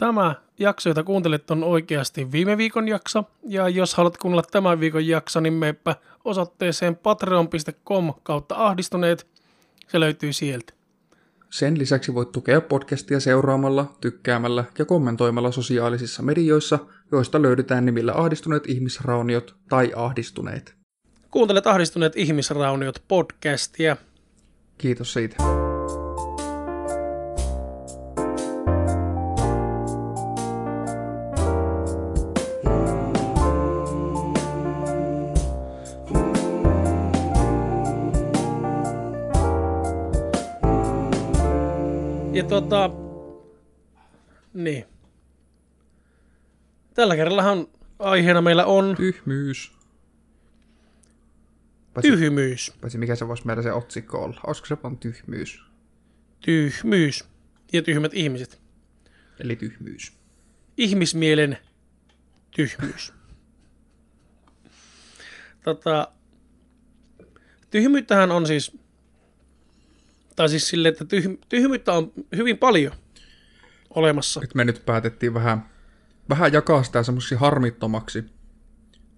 Tämä jakso, jota kuuntelet, on oikeasti viime viikon jakso. Ja jos haluat kuunnella tämän viikon jakso, niin meepä osoitteeseen patreon.com kautta ahdistuneet. Se löytyy sieltä. Sen lisäksi voit tukea podcastia seuraamalla, tykkäämällä ja kommentoimalla sosiaalisissa medioissa, joista löydetään nimillä ahdistuneet ihmisrauniot tai ahdistuneet. Kuuntelet ahdistuneet ihmisrauniot podcastia. Kiitos siitä. Tota, niin. Tällä kerrallahan aiheena meillä on Tyhmyys. Paitsi, tyhmyys. paitsi mikä se voisi meillä se otsikko olla. Olisiko se vaan tyhmyys? Tyhmyys. Ja tyhmät ihmiset. Eli tyhmyys. Ihmismielen tyhmyys. Tota, tyhmyyttähän on siis, tai siis silleen, että tyh, tyhmyyttä on hyvin paljon olemassa. Nyt me nyt päätettiin vähän, vähän jakaa sitä semmoisia harmittomaksi.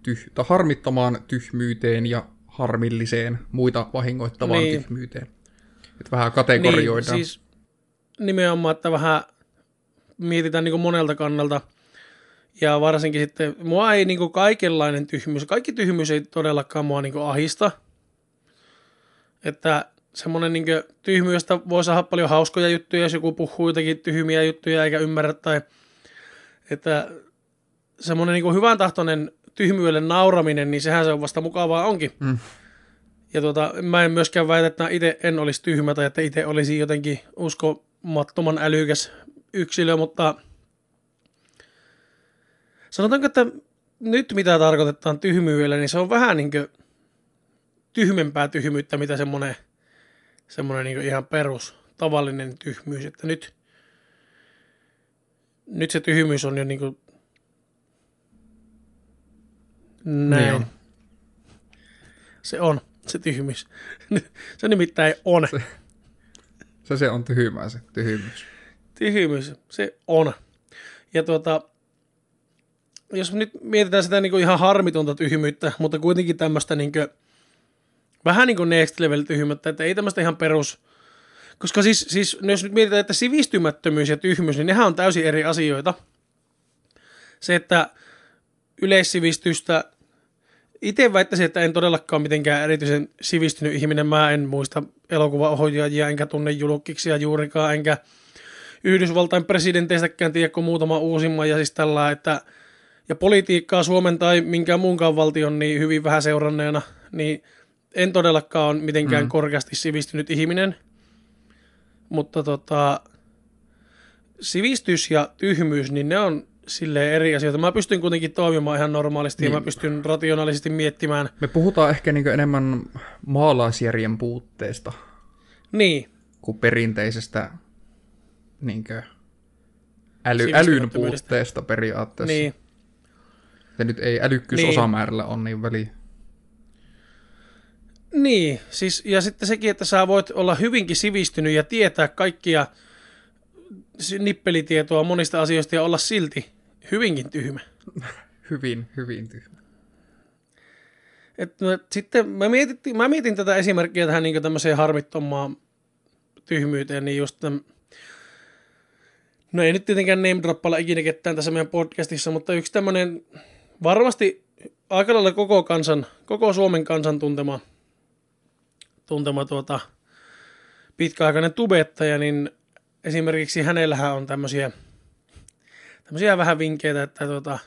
Tyh, tai harmittomaan tyhmyyteen ja harmilliseen, muita vahingoittavaan Niin. tyhmyyteen. Että vähän kategorioidaan. Niin, siis nimenomaan, että vähän mietitään niin monelta kannalta. Ja varsinkin sitten, mua ei niin kaikenlainen tyhmyys, kaikki tyhmyys ei todellakaan mua niin ahista. Että semmoinen niin tyhmyydestä voi saada paljon hauskoja juttuja, jos joku puhuu jotakin tyhmiä juttuja eikä ymmärrä. Tai että semmoinen niin hyvän tahtoinen tyhmyydelle nauraminen, niin sehän se on vasta mukavaa onkin. Mm. Ja tuota, mä en myöskään väitä, että itse en olisi tyhmä tai että itse olisi jotenkin uskomattoman älykäs yksilö, mutta sanotaanko, että nyt mitä tarkoitetaan tyhmyydellä, niin se on vähän niin kuin tyhmempää tyhmyyttä, mitä semmoinen, semmoinen niin ihan perus tavallinen tyhmyys, että nyt, nyt se tyhmyys on jo niin kuin näin. Niin on. Se on, se tyhmyys. se nimittäin on. Se, se on tyhmää se tyhmyys. Tyhmyys, se on. Ja tuota, jos nyt mietitään sitä niin kuin ihan harmitonta tyhmyyttä, mutta kuitenkin tämmöistä niin kuin, vähän niin kuin next level tyhmyyttä, että ei tämmöistä ihan perus, koska siis, siis jos nyt mietitään, että sivistymättömyys ja tyhmyys, niin nehän on täysin eri asioita. Se, että yleissivistystä, itse väittäisin, että en todellakaan mitenkään erityisen sivistynyt ihminen. Mä en muista elokuvaohjaajia, enkä tunne julkiksia juurikaan, enkä Yhdysvaltain presidenteistäkään tiedä kuin muutama uusimman ja siis tällä, että ja politiikkaa Suomen tai minkään muunkaan valtion niin hyvin vähän seuranneena, niin en todellakaan ole mitenkään mm. Korkeasti sivistynyt ihminen. Mutta tota, sivistys ja tyhmyys, niin ne on silleen eri asioita. Mä pystyn kuitenkin toimimaan ihan normaalisti niin. ja mä Niin. pystyn rationaalisesti miettimään. Me puhutaan ehkä niin enemmän maalaisjärjen puutteesta Niin, kuin perinteisestä niin äly, älyn puutteesta periaatteessa. niin, Ja nyt ei älykkyysosamäärällä on niin väliä. Niin. Siis, ja sitten sekin, että sä voit olla hyvinkin sivistynyt ja tietää kaikkia nippelitietoa monista asioista ja olla silti hyvinkin tyhmä. Hyvin, hyvin tyhmä. Et, no, sitten mä, mietittiin, mä mietin tätä esimerkkiä tähän niin tämmöiseen harmittomaan tyhmyyteen, niin just täm, no ei nyt tietenkään name droppailla ikinä ketään tässä meidän podcastissa, mutta yksi tämmöinen varmasti aika lailla koko kansan, koko Suomen kansan tuntema, tuntema tuota, pitkäaikainen tubettaja, niin esimerkiksi hänellähän on tämmöisiä, tämmöisiä vähän vinkkeitä, että tuota,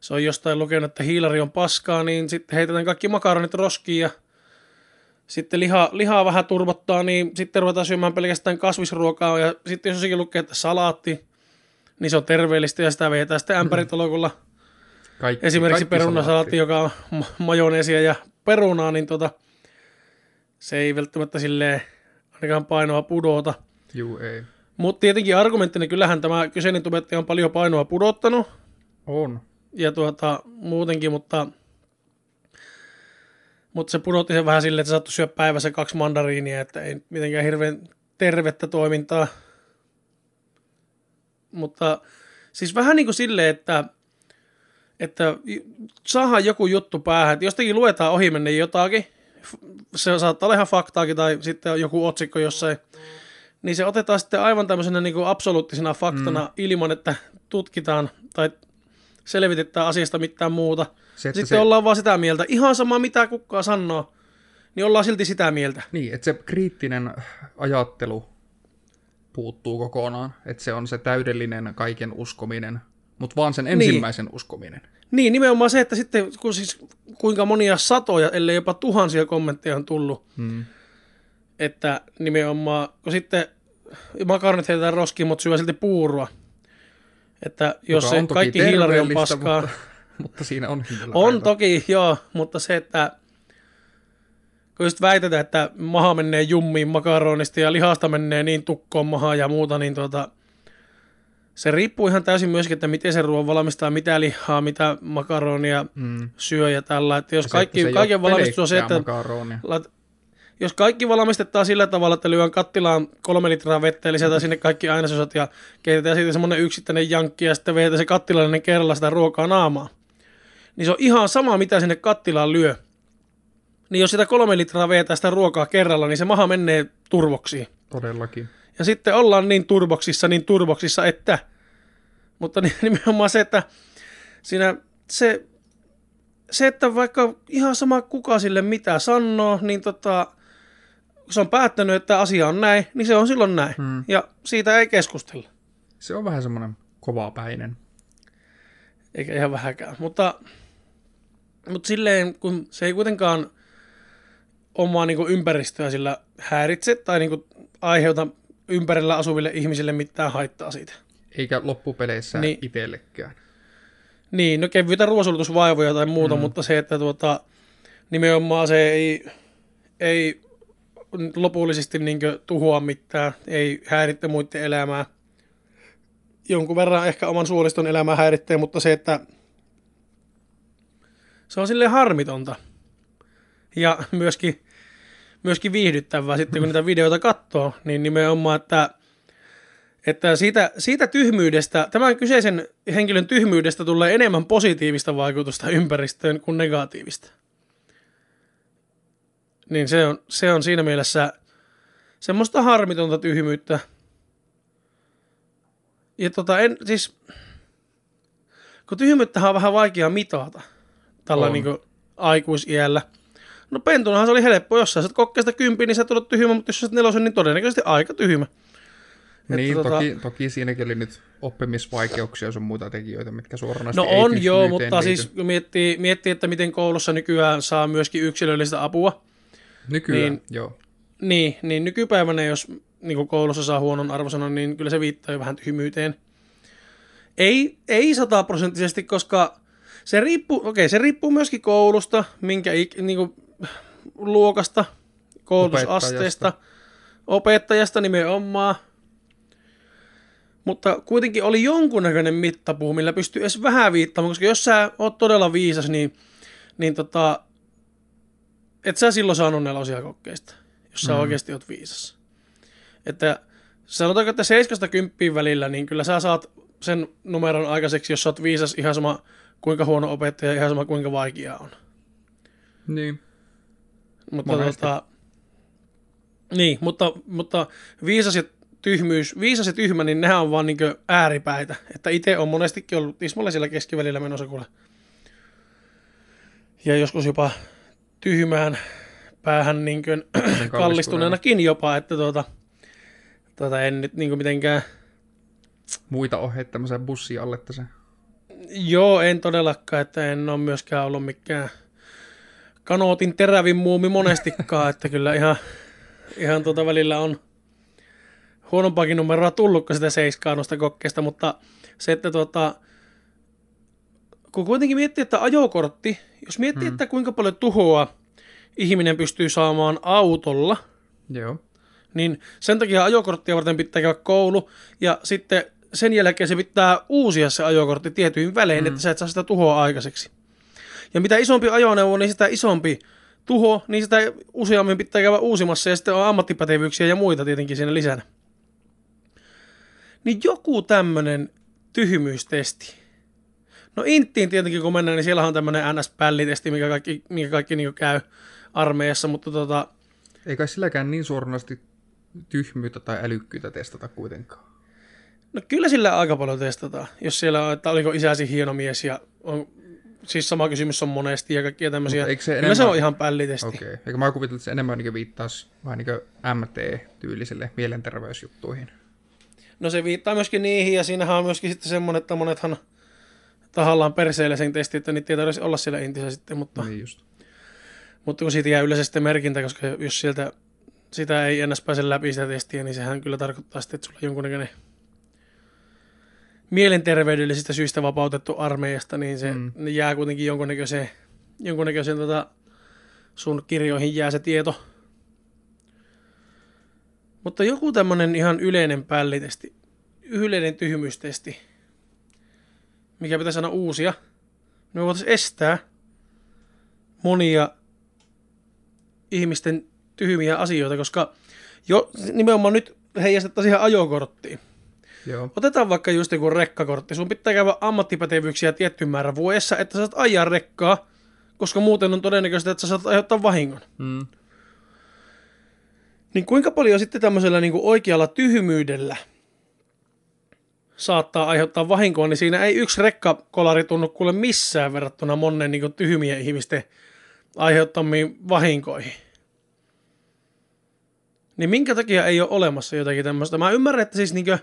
se on jostain lukenut, että hiilari on paskaa, niin sitten heitetään kaikki makaronit roskiin ja sitten liha, lihaa vähän turvottaa, niin sitten ruvetaan syömään pelkästään kasvisruokaa ja sitten jos jossakin lukee, että salaatti, niin se on terveellistä ja sitä vetää sitten ämpäritolokulla. Kaikki, Esimerkiksi kaikki perunasalaatti, joka on ma- majoneesia ja perunaa, niin tota, se ei välttämättä silleen ainakaan painoa pudota. Juu, ei. Mutta tietenkin argumenttina kyllähän tämä kyseinen tubettaja on paljon painoa pudottanut, On. ja tuota, muutenkin, mutta, mutta se pudotti sen vähän silleen, että saattoi syödä päivässä kaksi mandariinia, että ei mitenkään hirveän tervettä toimintaa. mutta siis vähän niin kuin silleen, että, että saadaan joku juttu päähän, että jostakin luetaan ohi menne jotakin, se saattaa olla ihan faktaakin tai sitten on joku otsikko jossain, niin se otetaan sitten aivan tämmöisenä niin kuin absoluuttisena faktana mm. ilman, että tutkitaan tai selvitetään asiasta mitään muuta. Se, sitten se... ollaan vaan sitä mieltä, ihan sama mitä kukaan sanoo, niin ollaan silti sitä mieltä. Niin, että se kriittinen ajattelu puuttuu kokonaan, että se on se täydellinen kaiken uskominen, mutta vaan sen ensimmäisen niin. uskominen. Niin, nimenomaan se, että sitten kun siis kuinka monia satoja, ellei jopa tuhansia kommentteja on tullut, hmm. että nimenomaan, kun sitten makaronit heitetään roskiin, mutta syö silti puurua. Että jos Joka se kaikki hiilari on paskaa. Mutta, mutta siinä on. On toki, joo, mutta se, että kun just väitetään, että maha menee jummiin makaronista ja lihasta menee niin tukkoon maha ja muuta, niin tuota, se riippuu ihan täysin myöskin, että miten se ruoan valmistaa, mitä lihaa, mitä makaronia mm. syö ja tällä. Että jos ja kaikki, se, kaiken valmistus on se, että lat, jos kaikki valmistetaan sillä tavalla, että lyön kattilaan kolme litraa vettä ja lisätään sinne kaikki ainesosat ja keitetään siitä semmoinen yksittäinen jankki ja sitten vedetään se kattilainen kerralla sitä ruokaa naamaa, niin se on ihan sama, mitä sinne kattilaan lyö. Niin jos sitä kolme litraa vetää sitä ruokaa kerralla, niin se maha menee turvoksiin. Todellakin. Ja sitten ollaan niin turboksissa, niin turboksissa, että... Mutta nimenomaan se, että siinä se, se, että vaikka ihan sama kuka sille mitä sanoo, niin tota, kun se on päättänyt, että asia on näin, niin se on silloin näin. Hmm. Ja siitä ei keskustella. Se on vähän semmoinen kovapäinen. Eikä ihan vähäkään. Mutta, mutta silleen, kun se ei kuitenkaan omaa niin ympäristöä sillä häiritse tai niin aiheuta ympärillä asuville ihmisille mitään haittaa siitä. Eikä loppupeleissä niin, itsellekään. Niin, no kevyitä ruoansulutusvaivoja tai muuta, mm. mutta se, että tuota, nimenomaan se ei, ei lopullisesti niin tuhoa mitään, ei häiritte muiden elämää. Jonkun verran ehkä oman suoliston elämää häiritsee, mutta se, että se on sille harmitonta. Ja myöskin myöskin viihdyttävää sitten, kun niitä videoita katsoo, niin nimenomaan, että, että siitä, siitä tyhmyydestä, tämän kyseisen henkilön tyhmyydestä tulee enemmän positiivista vaikutusta ympäristöön kuin negatiivista. Niin se on, se on siinä mielessä semmoista harmitonta tyhmyyttä. Ja tota, en, siis, kun tyhmyyttähän on vähän vaikea mitata tällä niin aikuisiällä – No pentunahan se oli helppo, jos sä kokkeesta kympi, niin sä tulet tyhmä, mutta jos sä nelosen, niin todennäköisesti aika tyhmä. Niin, tota... toki, toki siinäkin oli nyt oppimisvaikeuksia, on muita tekijöitä, mitkä suoranaisesti No on joo, mutta liity. siis miettii, miettii, että miten koulussa nykyään saa myöskin yksilöllistä apua. Nykyään, niin, joo. Niin, niin nykypäivänä, jos niin koulussa saa huonon arvosanan, niin kyllä se viittaa jo vähän tyhmyyteen. Ei, ei sataprosenttisesti, koska se riippuu, okei, se riippuu myöskin koulusta, minkä niin kuin, luokasta, koulutusasteesta, opettajasta, opettajasta nimenomaan. Mutta kuitenkin oli jonkunnäköinen mittapuu, millä pystyy edes vähän viittamaan, koska jos sä oot todella viisas, niin, niin tota, et sä silloin saanut nelosia kokkeista, jos sä mm. oikeasti oot viisas. Että sanotaanko, että 7 välillä, niin kyllä sä saat sen numeron aikaiseksi, jos sä oot viisas ihan sama kuinka huono opettaja, ihan sama kuinka vaikea on. Niin. Mutta tota, niin, mutta, mutta viisas ja tyhmyys, viisas ja tyhmä, niin nehän on vaan niin ääripäitä. Että itse on monestikin ollut Ismolle siellä keskivälillä menossa kuule. Ja joskus jopa tyhmään päähän niin kuin kallistuneenakin jopa, että tuota, tuota en nyt niin mitenkään... Muita ohjeita tämmöisen bussi alle tässä. Joo, en todellakaan, että en ole myöskään ollut mikään kanootin terävin muumi monestikaan, että kyllä ihan, ihan tuota välillä on huonompaakin numeroa tullut kuin sitä seiskaa noista kokkeista, mutta se, että tuota, kun kuitenkin miettii, että ajokortti, jos miettii, hmm. että kuinka paljon tuhoa ihminen pystyy saamaan autolla, Joo. niin sen takia ajokorttia varten pitää käydä koulu, ja sitten sen jälkeen se pitää uusia se ajokortti tietyin välein, mm. että sä et saa sitä tuhoa aikaiseksi. Ja mitä isompi ajoneuvo, niin sitä isompi tuho, niin sitä useammin pitää käydä uusimassa ja sitten on ammattipätevyyksiä ja muita tietenkin siinä lisänä. Niin joku tämmönen tyhmyystesti. No Inttiin tietenkin kun mennään, niin siellä on tämmöinen NS-pällitesti, mikä kaikki, mikä kaikki niin käy armeijassa, mutta tota, Ei kai silläkään niin suoranaisesti tyhmyyttä tai älykkyyttä testata kuitenkaan. no kyllä sillä aika paljon testataan. Jos siellä on, että oliko isäsi hieno mies ja on, siis sama kysymys on monesti ja kaikkia tämmöisiä. Mutta eikö se enemmän- se on ihan pällitesti. Okei. Okay. Eikä mä kuvittelin, että se enemmän niin viittaisi vähän niin MT-tyylisille mielenterveysjuttuihin. No se viittaa myöskin niihin, ja siinähän on myöskin sitten semmoinen, että monethan tahallaan perseillä sen testi, että niitä ei tarvitsisi olla siellä intissä sitten, mutta, Niin just. mutta kun siitä jää yleensä sitten merkintä, koska jos sieltä sitä ei ennäs pääse läpi sitä testiä, niin sehän kyllä tarkoittaa sitten, että sulla on jonkunnäköinen mielenterveydellisistä syistä vapautettu armeijasta, niin se Mm. jää kuitenkin jonkunnäköiseen, jonkunnäköiseen tota, sun kirjoihin jää se tieto. Mutta joku tämmönen ihan yleinen pällitesti, yleinen tyhmyystesti, mikä pitäisi aina uusia, me voitaisiin estää monia ihmisten tyhmiä asioita, koska jo nimenomaan nyt heijastettaisiin siihen ajokorttiin. Joo. Otetaan vaikka just joku rekkakortti. Sun pitää käydä ammattipätevyyksiä tietty määrä vuodessa, että sä saat ajaa rekkaa, koska muuten on todennäköistä, että sä saat aiheuttaa vahingon. Mm. Niin kuinka paljon sitten tämmöisellä niin kuin oikealla tyhmyydellä saattaa aiheuttaa vahinkoa, niin siinä ei yksi rekkakolari tunnu kuule missään verrattuna monen niin kuin tyhmien ihmisten aiheuttamiin vahinkoihin. Niin minkä takia ei ole olemassa jotakin tämmöistä? Mä ymmärrän, että siis niinkö,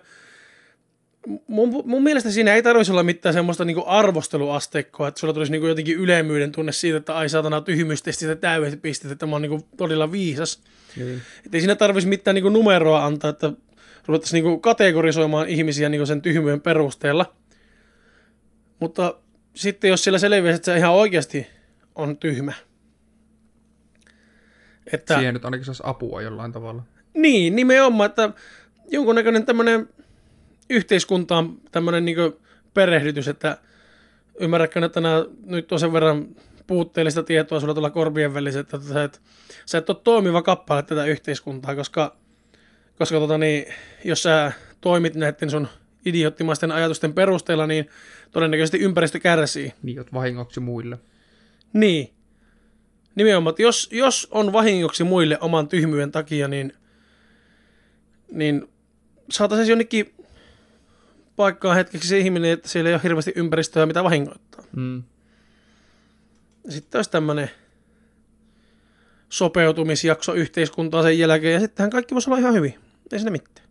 mun, mun mielestä siinä ei tarvitsisi olla mitään semmoista niinku arvosteluasteikkoa, että sulla tulisi niinku jotenkin ylemmyyden tunne siitä, että ai saatana tyhmystestistä täydet pistet, että mä oon niinku todella viisas. Niin. Että ei siinä tarvitsisi mitään niinku numeroa antaa, että ruvettaisiin niinku kategorisoimaan ihmisiä niinku sen tyhmyyden perusteella. Mutta sitten jos siellä selviäisi, että se ihan oikeasti on tyhmä. Että, Siihen nyt ainakin saisi apua jollain tavalla. niin, nimenomaan, että jonkunnäköinen tämmöinen yhteiskuntaan tämmöinen niin perehdytys, että ymmärrätkö, että nämä nyt on sen verran puutteellista tietoa sulla tuolla korvien välissä, että sä et, sä et ole toimiva kappale tätä yhteiskuntaa, koska, koska tota niin, jos sä toimit näiden sun idioottimaisten ajatusten perusteella, niin todennäköisesti ympäristö kärsii. Niin, oot vahingoksi muille. Niin. Nimenomaan, että jos, jos on vahingoksi muille oman tyhmyyden takia, niin, niin saataisiin jonnekin paikkaan hetkeksi se ihminen, että siellä ei ole hirveästi ympäristöä, mitä vahingoittaa. Mm. Sitten olisi tämmöinen sopeutumisjakso yhteiskuntaa sen jälkeen, ja sittenhän kaikki voisi olla ihan hyvin. Ei siinä mitään.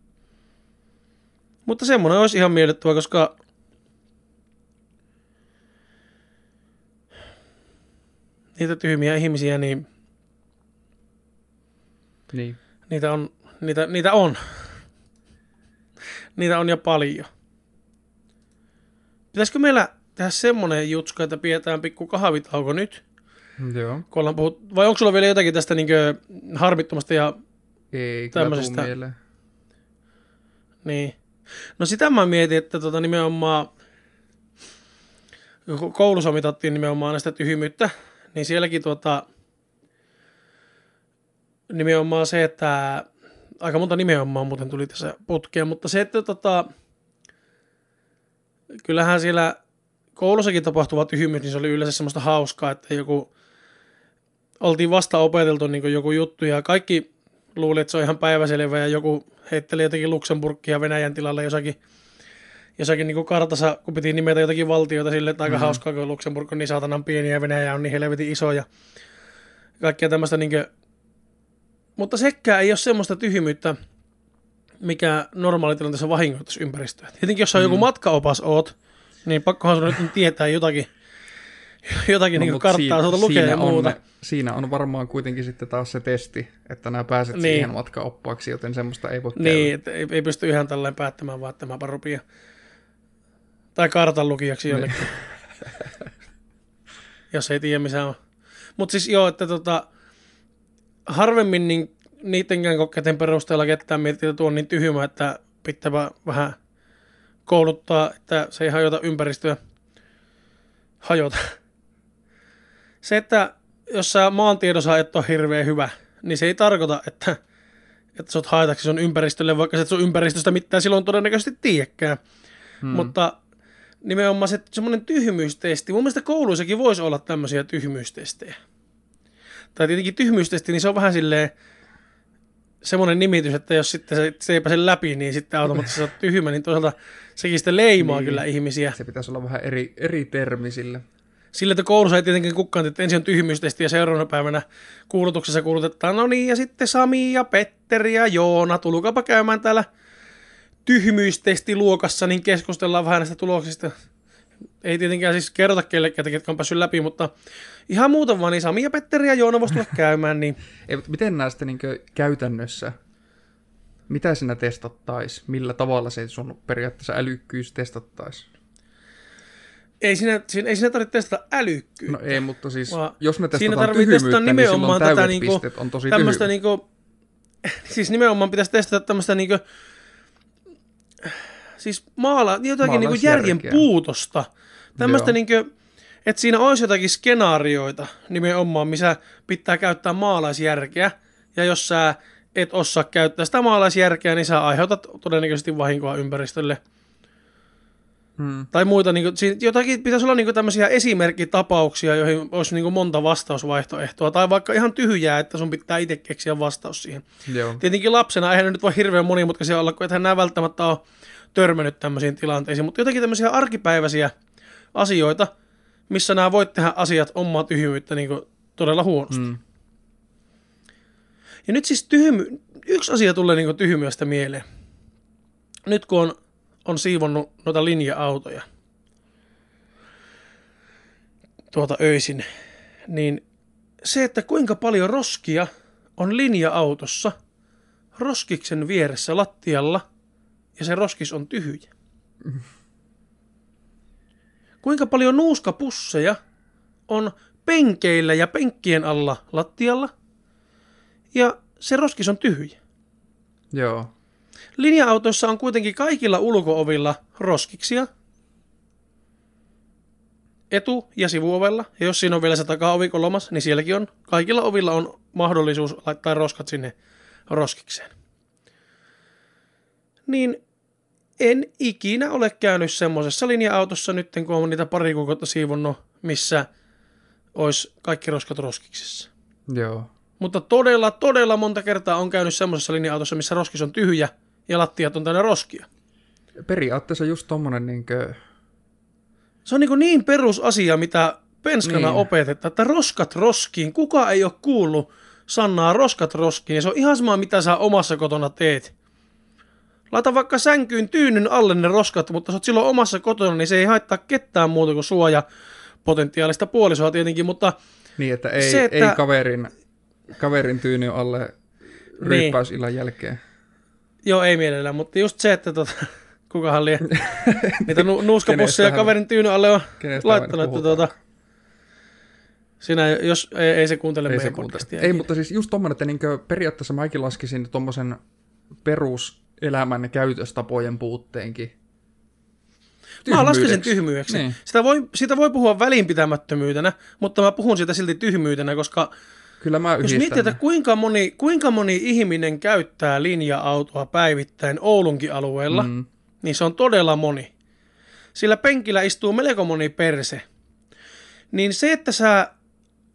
Mutta semmoinen olisi ihan miellyttävä, koska niitä tyhmiä ihmisiä, niin Niin. niitä on, niitä, niitä on. Niitä on ja paljon. Pitäisikö meillä tehdä semmonen jutska, että pidetään pikku kahvitauko nyt? Joo. Kun ollaan puhut, vai onko sulla vielä jotakin tästä niin harmittomasta ja Ei Tämmöisestä- mieleen. niin. No sitä mä mietin, että tota nimenomaan koulussa mitattiin nimenomaan näistä tyhmyyttä, niin sielläkin tota, nimenomaan se, että aika monta nimenomaan muuten tuli tässä putkeen, mutta se, että tota, kyllähän siellä koulussakin tapahtuva tyhmyys, niin se oli yleensä semmoista hauskaa, että joku, oltiin vasta opeteltu niin joku juttu ja kaikki luuli, että se on ihan päiväselvä ja joku heitteli jotenkin Luxemburgia Venäjän tilalle jossakin, jossakin niin kartassa, kun piti nimetä jotakin valtioita sille, että aika Mhm. mm-hmm. hauskaa, kun Luxemburg on niin saatanan pieni ja Venäjä on niin helvetin iso ja kaikkea tämmöistä niin kuin... Mutta sekään ei ole semmoista tyhmyyttä, mikä normaalitilanteessa vahingoittaisi ympäristöä. Tietenkin jos sä mm. joku matkaopas oot, niin pakkohan sun nyt tietää jotakin, jotakin no, niin karttaa tuolta lukea ja on, muuta. Siinä on varmaan kuitenkin sitten taas se testi, että nämä pääset Niin. niin. siihen matkaoppaaksi, joten semmoista ei voi Niin, että ei, ei pysty ihan tälleen päättämään, vaan että mäpä rupia. Tai kartan lukijaksi jonnekin. jos ei tiedä missä on. Mutta siis joo, että tota, harvemmin niin niidenkään kokeiden perusteella ketään miettii, että tuo on niin tyhmä, että pitää vähän kouluttaa, että se ei hajota ympäristöä. Hajota. Se, että jos sä maantiedossa et ole hirveän hyvä, niin se ei tarkoita, että että sä oot haitaksi sun ympäristölle, vaikka sä et sun ympäristöstä mitään silloin todennäköisesti tiedäkään. Hmm. Mutta nimenomaan se semmoinen tyhmyystesti. Mun mielestä kouluissakin voisi olla tämmöisiä tyhmyystestejä. Tai tietenkin tyhmyystesti, niin se on vähän silleen semmoinen nimitys, että jos sitten se, se ei pääse läpi, niin sitten automaattisesti on tyhmä, niin toisaalta sekin sitten leimaa niin. kyllä ihmisiä. Se pitäisi olla vähän eri, eri termi sille. Sillä, että koulussa ei tietenkin kukaan, että ensin on tyhmyystesti ja seuraavana päivänä kuulutuksessa kuulutetaan, no niin, ja sitten Sami ja Petteri ja Joona, tulkaapa käymään täällä tyhmyystestiluokassa, niin keskustellaan vähän näistä tuloksista. Ei tietenkään siis kerrota kellekään, ketkä on päässyt läpi, mutta ihan muuta vaan, niin Sami ja Petteri ja Joona voisi tulla käymään. Niin... Ei, miten näistä niin käytännössä, mitä sinä testattaisi? Millä tavalla se sun periaatteessa älykkyys testattaisi? Ei siinä, siinä, ei siinä tarvitse testata älykkyyttä. No ei, mutta siis jos me testataan tyhmyyttä, niin silloin tätä niinku, on tosi tämmöistä niinku, siis nimenomaan pitäisi testata tämmöistä niinku, siis maala, jotakin niinku järjen puutosta. Tämmöistä niinku, että siinä olisi jotakin skenaarioita nimenomaan, missä pitää käyttää maalaisjärkeä. Ja jos sä et osaa käyttää sitä maalaisjärkeä, niin sä aiheutat todennäköisesti vahinkoa ympäristölle – Hmm. Tai muita, niin kuin, jotakin pitäisi olla niin kuin tämmöisiä esimerkkitapauksia, joihin olisi niin kuin monta vastausvaihtoehtoa, tai vaikka ihan tyhjää, että sun pitää itse keksiä vastaus siihen. Joo. Tietenkin lapsena eihän nyt voi hirveän monimutkaisia olla, kun ethän nämä välttämättä ole törmännyt tämmöisiin tilanteisiin, mutta jotakin tämmöisiä arkipäiväisiä asioita, missä nämä voit tehdä asiat omaa tyhmyyttä niin kuin todella huonosti. Hmm. Ja nyt siis tyhmy, yksi asia tulee niin tyhmyöstä mieleen. Nyt kun on on siivonnut noita linja-autoja tuota öisin, niin se, että kuinka paljon roskia on linja-autossa roskiksen vieressä lattialla ja se roskis on tyhjä. Kuinka paljon nuuskapusseja on penkeillä ja penkkien alla lattialla ja se roskis on tyhjä. Joo. Linja-autoissa on kuitenkin kaikilla ulkoovilla roskiksia. Etu- ja sivuovella. Ja jos siinä on vielä se takaovi kolmas, niin sielläkin on. Kaikilla ovilla on mahdollisuus laittaa roskat sinne roskikseen. Niin en ikinä ole käynyt semmoisessa linja-autossa nyt, kun on niitä pari kuukautta siivonnut, missä olisi kaikki roskat roskiksessa. Joo. Mutta todella, todella monta kertaa on käynyt semmoisessa linja-autossa, missä roskis on tyhjä – ja lattiat on täynnä roskia. Periaatteessa just tommonen niinkö... Se on niin, niin perusasia, mitä penskana niin. opetetaan, että roskat roskiin. Kuka ei ole kuullut Sannaa roskat roskiin, ja se on ihan sama, mitä sä omassa kotona teet. Laita vaikka sänkyyn tyynyn alle ne roskat, mutta sä oot silloin omassa kotona, niin se ei haittaa ketään muuta kuin suoja potentiaalista puolisoa tietenkin, mutta... Niin, että ei, se, että... ei kaverin, kaverin tyynyn alle niin. ryyppäysillan niin. jälkeen. Joo, ei mielellään, mutta just se, että tota, kukahan lie niitä nu- nuuskapusseja kaverin tyynyn alle on laittanut, että tuota, sinä, jos ei, ei se kuuntele ei meidän se podcastia. Ei, mutta siis just tommonen, että niinkö periaatteessa mäkin laskisin tommosen peruselämän käytöstapojen puutteenkin. Mä lasken sen tyhmyydeksi. Niin. Sitä, voi, sitä voi puhua välinpitämättömyytenä, mutta mä puhun siitä silti tyhmyytenä, koska Kyllä mä Jos miettii, että kuinka moni, kuinka moni ihminen käyttää linja-autoa päivittäin Oulunkin alueella, mm. niin se on todella moni. Sillä penkillä istuu melko moni perse. Niin se, että sä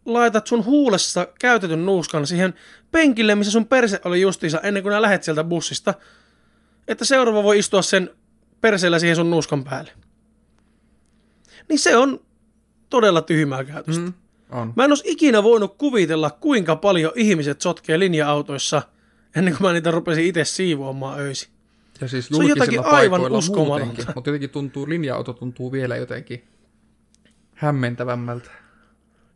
laitat sun huulessa käytetyn nuuskan siihen penkille, missä sun perse oli justiinsa ennen kuin nää lähet sieltä bussista, että seuraava voi istua sen perseellä siihen sun nuuskan päälle. Niin se on todella tyhmää käytöstä. Mm. On. Mä en olisi ikinä voinut kuvitella, kuinka paljon ihmiset sotkee linja-autoissa ennen kuin mä niitä rupesin itse siivoamaan öisin. Ja siis se on jotakin aivan uskomatonta. Mutta jotenkin tuntuu, linja-auto tuntuu vielä jotenkin hämmentävämmältä.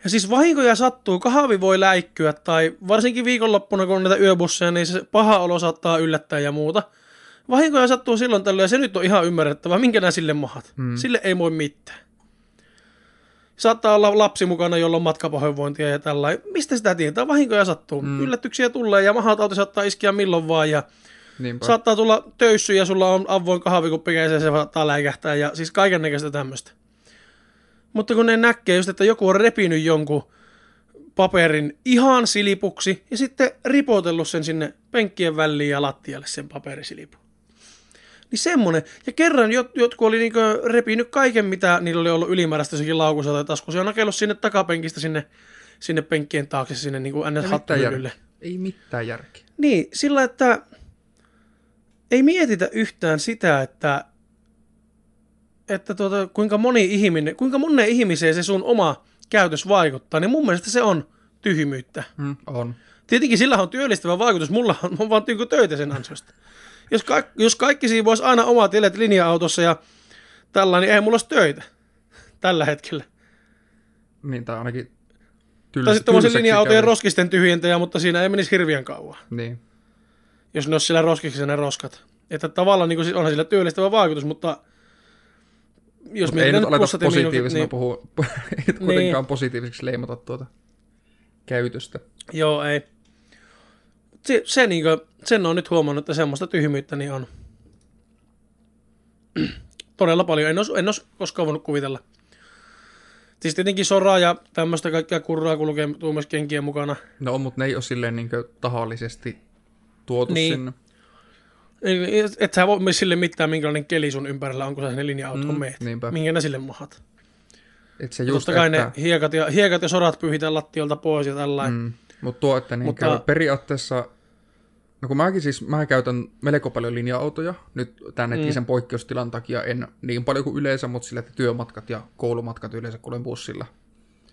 Ja siis vahinkoja sattuu, kahvi voi läikkyä tai varsinkin viikonloppuna kun on näitä yöbusseja, niin se paha olo saattaa yllättää ja muuta. Vahinkoja sattuu silloin tällöin ja se nyt on ihan ymmärrettävää, minkä nää sille mahat. Hmm. Sille ei voi mitään. Saattaa olla lapsi mukana, jolla on matkapahoinvointia ja tällä. Mistä sitä tietää? Vahinkoja sattuu. Mm. Yllätyksiä tulee ja mahatauti saattaa iskeä milloin vaan. Ja Niinpä. Saattaa tulla töyssy ja sulla on avoin kahvikuppi ja se saattaa läikähtää ja siis kaiken näköistä tämmöistä. Mutta kun ne näkee just, että joku on repinyt jonkun paperin ihan silipuksi ja sitten ripotellut sen sinne penkkien väliin ja lattialle sen paperisilipun. Niin semmonen. Ja kerran jot, jotkut oli niinku repinyt kaiken, mitä niillä oli ollut ylimääräistä jossakin laukussa tai taskussa ja nakellut sinne takapenkistä sinne, sinne penkkien taakse, sinne niinku ns. Ei mitään, hattumyllylle. järkeä. Ei mitään järkeä. Niin, sillä että ei mietitä yhtään sitä, että, että tuota, kuinka moni ihminen, kuinka moneen ihmiseen se sun oma käytös vaikuttaa, niin mun mielestä se on tyhmyyttä. Mm, on. Tietenkin sillä on työllistävä vaikutus, mulla on, on vaan niinku töitä sen ansiosta. Jos, ka- jos kaikki siinä voisi aina omat tilet linja-autossa ja tällä, niin ei mulla olisi töitä tällä hetkellä. Niin, tai ainakin Tai sitten tylsäksi linja-autojen käy. roskisten tyhjentäjä, mutta siinä ei menisi hirveän kauan, Niin. jos ne olisi siellä roskiksi ne roskat. Että tavallaan niin onhan sillä työllistävä vaikutus, mutta jos Mut ei nyt aleta positiivisena niin, puhua, ei kuitenkaan positiiviseksi leimata tuota käytöstä. Joo, ei. Se, se niin kuin, sen on nyt huomannut, että semmoista tyhmyyttä niin on todella paljon. En olisi, en olisi koskaan voinut kuvitella. Siis tietenkin soraa ja tämmöistä kaikkea kurraa kulkee tuumaskenkien mukana. No on, mutta ne ei ole silleen niin tahallisesti tuotu Niin. sinne. Et sä voi sille mitään, minkälainen keli sun ympärillä on, kun sä sinne linja-autoon Mm, meet. niinpä. Minkä ne sille mahat. Et se Just, Totta kai että, ne hiekat ja, hiekat ja sorat pyyhitään lattiolta pois ja tällainen. Mm. mutta tuo, että niin Mutta- mutta... periaatteessa, no kun mäkin siis, mä käytän melko paljon linja-autoja, nyt tämän hetkisen mm. poikkeustilan takia en niin paljon kuin yleensä, mutta sillä, että työmatkat ja koulumatkat yleensä kuulen bussilla.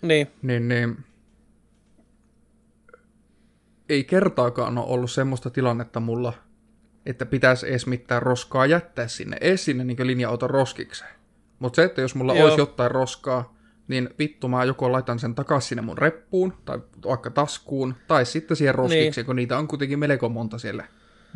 Niin, Niin, niin ei kertaakaan ole ollut semmoista tilannetta mulla, että pitäisi edes mitään roskaa jättää sinne, edes sinne niin linja-auton roskikseen. Mutta se, että jos mulla Joo. olisi jotain roskaa, niin vittu mä joko laitan sen takaisin sinne mun reppuun, tai vaikka taskuun, tai sitten siihen roskikseen, niin. kun niitä on kuitenkin melko monta siellä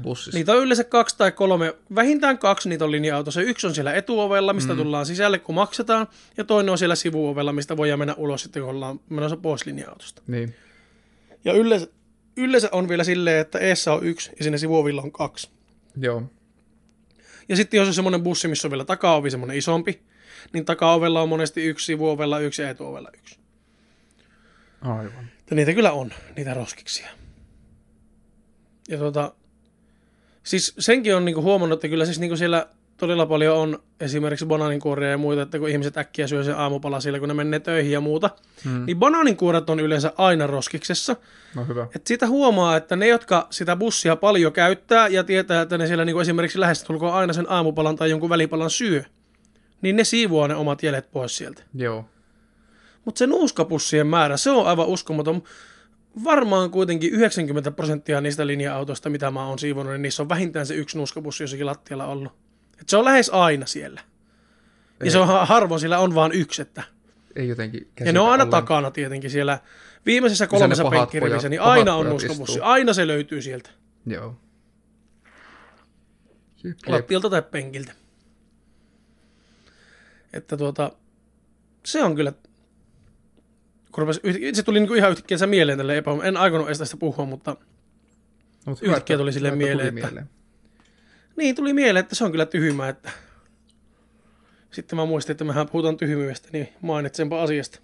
bussissa. Niitä on yleensä kaksi tai kolme, vähintään kaksi niitä on linja-autossa. Yksi on siellä etuovella, mistä mm. tullaan sisälle, kun maksetaan, ja toinen on siellä sivuovella, mistä voidaan mennä ulos sitten, kun ollaan menossa pois linja-autosta. Niin. Ja yleensä, yleensä on vielä silleen, että eessä on yksi ja sinne sivuovilla on kaksi. Joo. Ja sitten jos on semmoinen bussi, missä on vielä takaovi semmoinen isompi, niin takaovella on monesti yksi, sivuovella yksi ja etuovella yksi. Aivan. Ja niitä kyllä on, niitä roskiksia. Ja tota, siis senkin on niinku huomannut, että kyllä siis niinku siellä todella paljon on esimerkiksi banaaninkuoria ja muita, että kun ihmiset äkkiä syö sen aamupala siellä, kun ne menee töihin ja muuta, Hmm. niin banaaninkuoret on yleensä aina roskiksessa. No hyvä. Et siitä huomaa, että ne, jotka sitä bussia paljon käyttää ja tietää, että ne siellä niinku esimerkiksi lähestulkoon aina sen aamupalan tai jonkun välipalan syö, niin ne siivoaa ne omat jäljet pois sieltä. Joo. Mutta se nuuskapussien määrä, se on aivan uskomaton. Varmaan kuitenkin 90 prosenttia niistä linja-autoista, mitä mä oon siivonut, niin niissä on vähintään se yksi nuuskapussi jossakin lattialla ollut. Et se on lähes aina siellä. Ja Ei. se on ha- harvoin, sillä on vaan yksi. Että. Ei jotenkin Ja ne on aina ollenkaan. takana tietenkin siellä viimeisessä kolmessa penkkirivissä, niin aina on nuuskapussi. Aina se löytyy sieltä. Joo. Jep, jep. lattialta tai penkiltä. Että tuota, se on kyllä, kun rupesi, yht- se tuli niinku ihan yhtäkkiä mieleen tälle epä, en aikonut edes tästä puhua, mutta No, mut Yhtäkkiä että- tuli silleen hyvä, että mieleen, että- niin tuli mieleen, että se on kyllä tyhmää, että sitten mä muistin, että mehän puhutaan tyhmyydestä, niin mainitsenpa asiasta.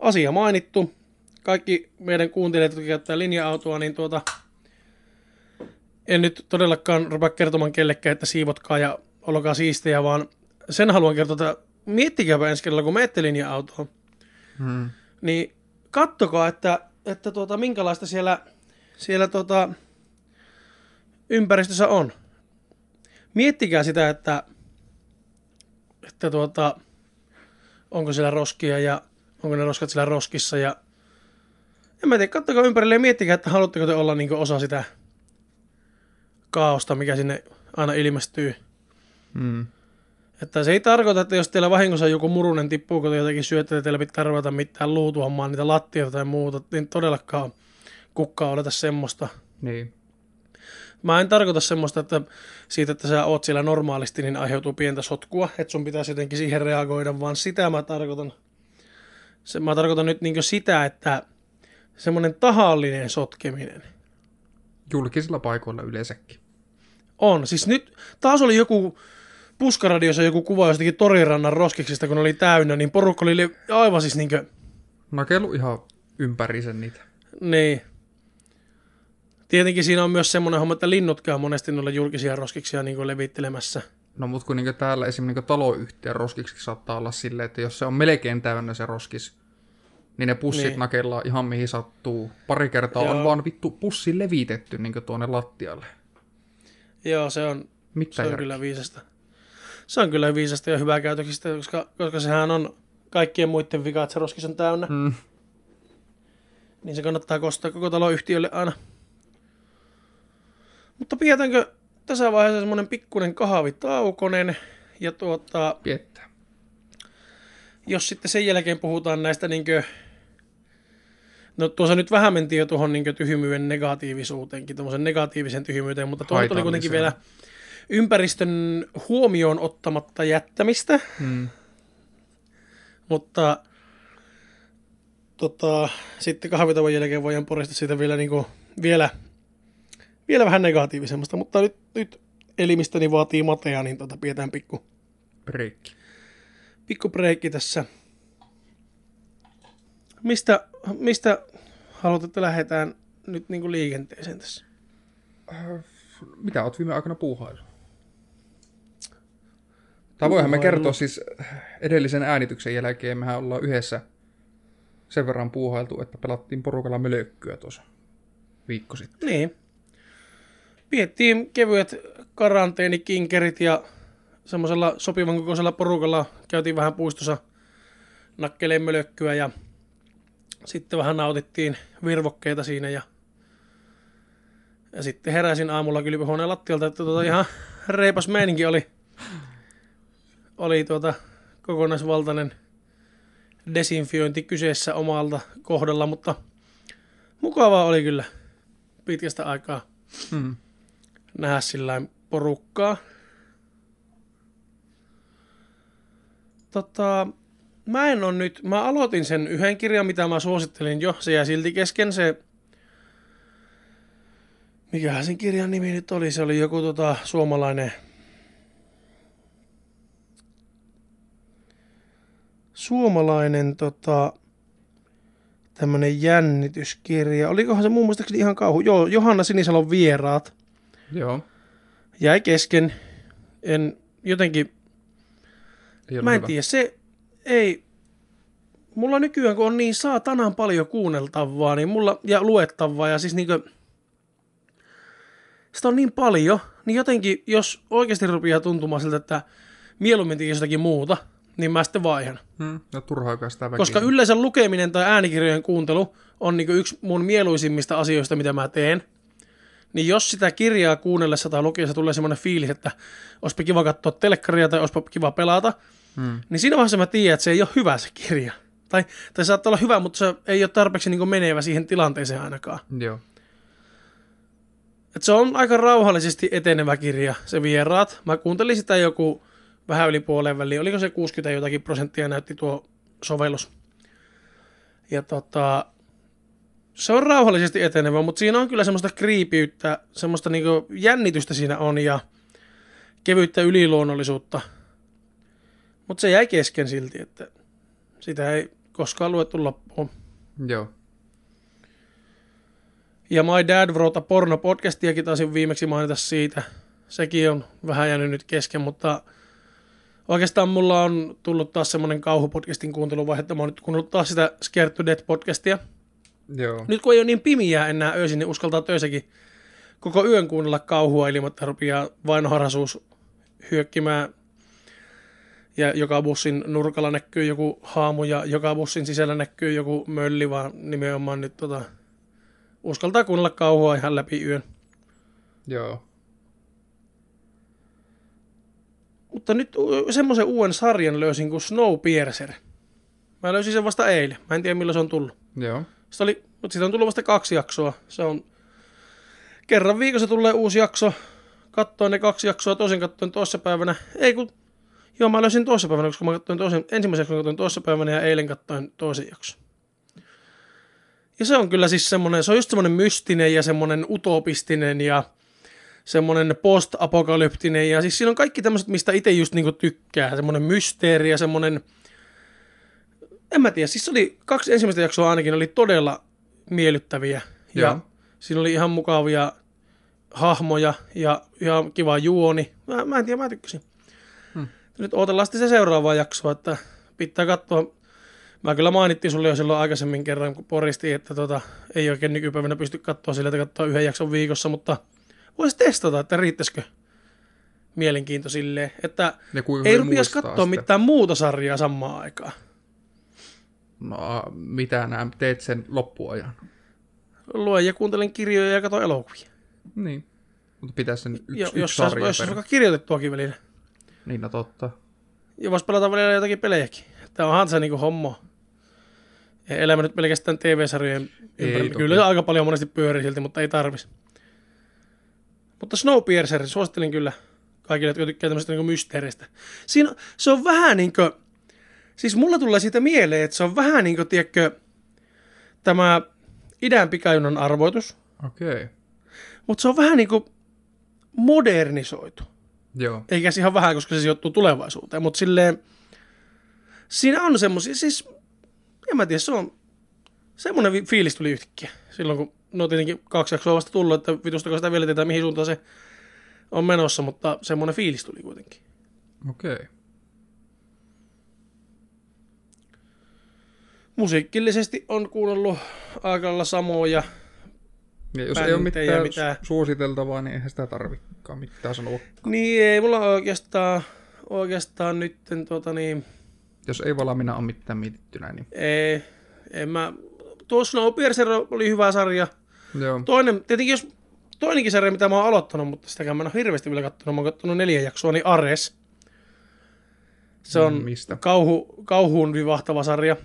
Asia mainittu. Kaikki meidän kuuntelijat, jotka käyttää linja-autoa, niin tuota, en nyt todellakaan rupea kertomaan kellekään, että siivotkaa ja olkaa siistejä, vaan sen haluan kertoa, että miettikääpä ensi kerralla, kun menette linja-autoon, Hmm. niin kattokaa, että, että tuota, minkälaista siellä, siellä tuota, ympäristössä on. Miettikää sitä, että, että tuota, onko siellä roskia ja onko ne roskat siellä roskissa ja en mä tiedä, kattokaa ympärille ja miettikää, että haluatteko te olla niin osa sitä kaaosta, mikä sinne aina ilmestyy. Hmm. Että se ei tarkoita, että jos teillä vahingossa joku murunen tippuu, kun te jotenkin syötte, että teillä pitää ruveta mitään luutuamaan niitä lattioita tai muuta, niin todellakaan kukkaa oleta semmoista. Niin. Mä en tarkoita semmoista, että siitä, että sä oot siellä normaalisti, niin aiheutuu pientä sotkua, että sun pitäisi jotenkin siihen reagoida, vaan sitä mä tarkoitan. Se, mä tarkoitan nyt niin sitä, että semmoinen tahallinen sotkeminen Julkisilla paikoilla yleensäkin. on. Siis nyt taas oli joku puskaradiossa joku kuva jostakin torirannan roskiksista, kun oli täynnä, niin porukka oli aivan siis niinkö, Nakelu ihan ympäri sen niitä. niin. Tietenkin siinä on myös semmoinen homma, että linnut käy monesti noilla julkisia roskiksia niin levittelemässä. No mutta kun niin täällä esimerkiksi niin taloyhtiön roskiksi saattaa olla silleen, että jos se on melkein täynnä se roskis, niin ne pussit niin. nakellaan ihan mihin sattuu. Pari kertaa Joo. on vaan vittu pussi levitetty niin tuonne lattialle. Joo, se on, Mitä se on kyllä viisasta. Se on kyllä viisasta ja hyvää käytöksistä, koska, koska sehän on kaikkien muiden vika, että se roskis on täynnä. Mm. Niin se kannattaa kostaa koko taloyhtiölle aina. Mutta pidetäänkö tässä vaiheessa semmoinen pikkuinen kahvitaukonen ja tuota... Piettää. Jos sitten sen jälkeen puhutaan näistä niinkö No tuossa nyt vähän mentiin jo tuohon niin tyhmyyden negatiivisuuteenkin, tuommoisen negatiivisen tyhmyyteen, mutta tuohon tuli kuitenkin vielä ympäristön huomioon ottamatta jättämistä. Hmm. Mutta tota, sitten kahvitavon jälkeen voidaan porista siitä vielä, niin kuin, vielä, vielä vähän negatiivisemmasta, mutta nyt, nyt elimistäni vaatii matea, niin tota, pidetään pikku breikki. Pikku breikki tässä. Mistä, mistä haluat, että lähdetään nyt niin kuin liikenteeseen tässä? Äh, mitä olet viime aikana puuhailu? Tai voihan me kertoa siis edellisen äänityksen jälkeen, mehän ollaan yhdessä sen verran puuhailtu, että pelattiin porukalla mölökkyä tuossa viikko sitten. Niin. Piettiin kevyet karanteenikinkerit ja semmoisella sopivan kokoisella porukalla käytiin vähän puistossa nakkeleen mölökkyä ja sitten vähän nautittiin virvokkeita siinä ja, ja sitten heräsin aamulla kylpyhuoneen lattialta, että tuota ihan reipas meininki oli, oli tuota kokonaisvaltainen desinfiointi kyseessä omalta kohdalla, mutta mukavaa oli kyllä pitkästä aikaa hmm. nähdä sillä porukkaa. Tota, mä en on nyt, mä aloitin sen yhden kirjan, mitä mä suosittelin jo, se jäi silti kesken se, mikähän sen kirjan nimi nyt oli, se oli joku tota, suomalainen, suomalainen tota, tämmönen jännityskirja. Olikohan se muun muassa ihan kauhu? Joo, Johanna Sinisalon vieraat. Joo. Jäi kesken. En jotenkin... Ei mä en hyvä. tiedä, se, ei, mulla nykyään kun on niin saatanan paljon kuunneltavaa niin mulla, ja luettavaa ja siis niinkö, sitä on niin paljon, niin jotenkin jos oikeasti rupeaa tuntumaan siltä, että mieluummin jostakin muuta, niin mä sitten vaihan. Hmm, no turhaa sitä väkiä. Koska yleensä lukeminen tai äänikirjojen kuuntelu on niin yksi mun mieluisimmista asioista, mitä mä teen. Niin jos sitä kirjaa kuunnellessa tai lukiessa tulee semmoinen fiilis, että olisipa kiva katsoa telkkaria tai olisipa kiva pelata, Hmm. Niin siinä vaiheessa mä tiedän, että se ei ole hyvä se kirja. Tai, tai saattaa olla hyvä, mutta se ei ole tarpeeksi niin menevä siihen tilanteeseen ainakaan. Joo. Et se on aika rauhallisesti etenevä kirja, se vieraat. Mä kuuntelin sitä joku vähän yli puoleen väliin. Oliko se 60 jotakin prosenttia näytti tuo sovellus. Ja tota, se on rauhallisesti etenevä, mutta siinä on kyllä semmoista kriipiyttä, semmoista niinku jännitystä siinä on ja kevyyttä yliluonnollisuutta – mutta se jäi kesken silti, että sitä ei koskaan luettu loppuun. Joo. Ja My Dad Wrote porno podcastiakin taisin viimeksi mainita siitä. Sekin on vähän jäänyt nyt kesken, mutta oikeastaan mulla on tullut taas semmoinen kauhupodcastin kuunteluvaihe, että mä oon nyt kuunnellut taas sitä Scared to Death podcastia. Joo. Nyt kun ei ole niin pimiä enää öisin, niin uskaltaa töissäkin koko yön kuunnella kauhua ilman, rupeaa vainoharhaisuus hyökkimään ja joka bussin nurkalla näkyy joku haamu ja joka bussin sisällä näkyy joku mölli, vaan nimenomaan nyt tota, uskaltaa kuunnella kauhua ihan läpi yön. Joo. Mutta nyt semmoisen uuden sarjan löysin kuin Snowpiercer. Mä löysin sen vasta eilen. Mä en tiedä milloin se on tullut. Joo. Se oli, mutta siitä on tullut vasta kaksi jaksoa. Se on kerran viikossa tulee uusi jakso. Katsoin ne kaksi jaksoa, toisen katsoin toisessa päivänä. Ei kun Joo, mä löysin toisessa päivänä, koska mä katsoin toisen, ensimmäisen jakson katsoin toisessa päivänä ja eilen katsoin toisen jakson. Ja se on kyllä siis semmoinen, se on just semmoinen mystinen ja semmoinen utopistinen ja semmoinen post-apokalyptinen ja siis siinä on kaikki tämmöiset, mistä itse just niinku tykkää. Semmoinen mysteeri ja semmoinen, en mä tiedä, siis oli kaksi ensimmäistä jaksoa ainakin oli todella miellyttäviä. Ja, ja Siinä oli ihan mukavia hahmoja ja ihan kiva juoni. Mä, mä en tiedä, mä tykkäsin. Hmm. Nyt odotellaan sitten se seuraavaa jaksoa, että pitää katsoa. Mä kyllä mainittiin sulle jo silloin aikaisemmin kerran, kun poristi, että tota, ei oikein nykypäivänä pysty katsoa sillä, että katsoa yhden jakson viikossa, mutta voisi testata, että riittäisikö mielenkiinto silleen, että ei rupias katsoa sitten. mitään muuta sarjaa samaan aikaan. No, mitä nämä teet sen loppuajan? Luen ja kuuntelen kirjoja ja katson elokuvia. Niin. Mutta pitäisi sen yksi, jo, yksi jos sarja Jos olisi kirjoitettuakin välillä. Niin, no totta. Ja voisi pelata välillä jotakin pelejäkin. Tämä onhan se niinku hommo. Elämä nyt pelkästään TV-sarjojen ympärillä. Kyllä aika paljon monesti pyörii silti, mutta ei tarvis. Mutta Snowpiercer suosittelin kyllä kaikille, jotka tykkää tämmöistä niin mysteeristä. Siinä, se on vähän niin kuin, siis mulla tulee siitä mieleen, että se on vähän niin kuin, tiedätkö, tämä idän pikajunnan arvoitus. Okei. Okay. Mutta se on vähän niin kuin modernisoitu. Joo. Eikä ihan vähän, koska se sijoittuu tulevaisuuteen, mutta silleen, siinä on semmoisia, siis, en mä tiedä, se on, semmoinen fiilis tuli yhtäkkiä. Silloin kun, no tietenkin kaksi jaksoa vasta tullut, että vitustako sitä vielä tietää, mihin suuntaan se on menossa, mutta semmoinen fiilis tuli kuitenkin. Okei. Okay. Musiikillisesti on kuunnellut aika samoja ja jos ei ole mitään, mitään suositeltavaa, niin eihän sitä tarvikaan mitään sanoa. Niin, ei mulla oikeastaan, oikeastaan nyt tuota niin... Jos ei valmiina ole mitään mietittynä, niin... Ei, en mä... Tuossa Snowpiercer oli hyvä sarja. Joo. Toinen, tietenkin jos toinenkin sarja, mitä mä oon aloittanut, mutta sitäkään mä en ole hirveästi vielä katsonut. Mä oon katsonut neljä jaksoa, niin Ares. Se on Mistä? Kauhu, kauhuun vivahtava sarja.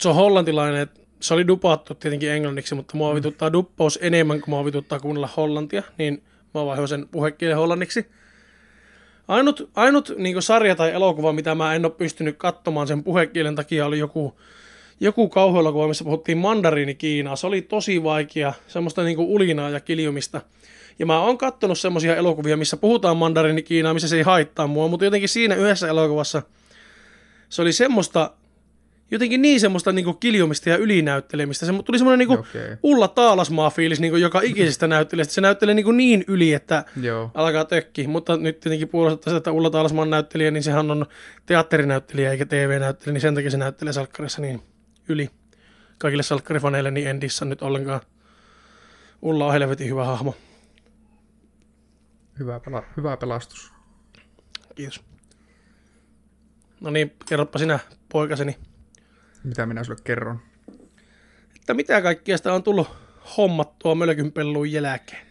Se on hollantilainen, se oli dupattu tietenkin englanniksi, mutta mua mm. vituttaa duppaus enemmän kuin mua vituttaa kuunnella hollantia, niin mä vaihdoin sen puhekielen hollanniksi. Ainut, ainut niin sarja tai elokuva, mitä mä en ole pystynyt katsomaan sen puhekielen takia, oli joku joku kauhuelokuva, missä puhuttiin mandariini Kiinaa. Se oli tosi vaikea, semmoista niinku ulinaa ja kiljumista. Ja mä oon kattonut semmoisia elokuvia, missä puhutaan mandariini Kiinaa, missä se ei haittaa mua, mutta jotenkin siinä yhdessä elokuvassa se oli semmoista, jotenkin niin semmoista niinku kiljumista ja ylinäyttelemistä. Se tuli semmoinen niinku okay. Ulla Taalasmaa fiilis niinku joka ikisestä näyttelijästä. Se näyttelee niinku niin yli, että Joo. alkaa tökki. Mutta nyt tietenkin puolustaa että Ulla Taalasmaan näyttelijä, niin sehän on teatterinäyttelijä eikä TV-näyttelijä, niin sen takia se näyttelee salkkarissa niin yli kaikille salkkarifaneille, niin en dissa nyt ollenkaan. Ulla on helvetin hyvä hahmo. Hyvä, pela- hyvä pelastus. Kiitos. No niin, kerropa sinä, poikaseni. Mitä minä sulle kerron? Että mitä kaikkia sitä on tullut hommattua mölkynpelluun jälkeen?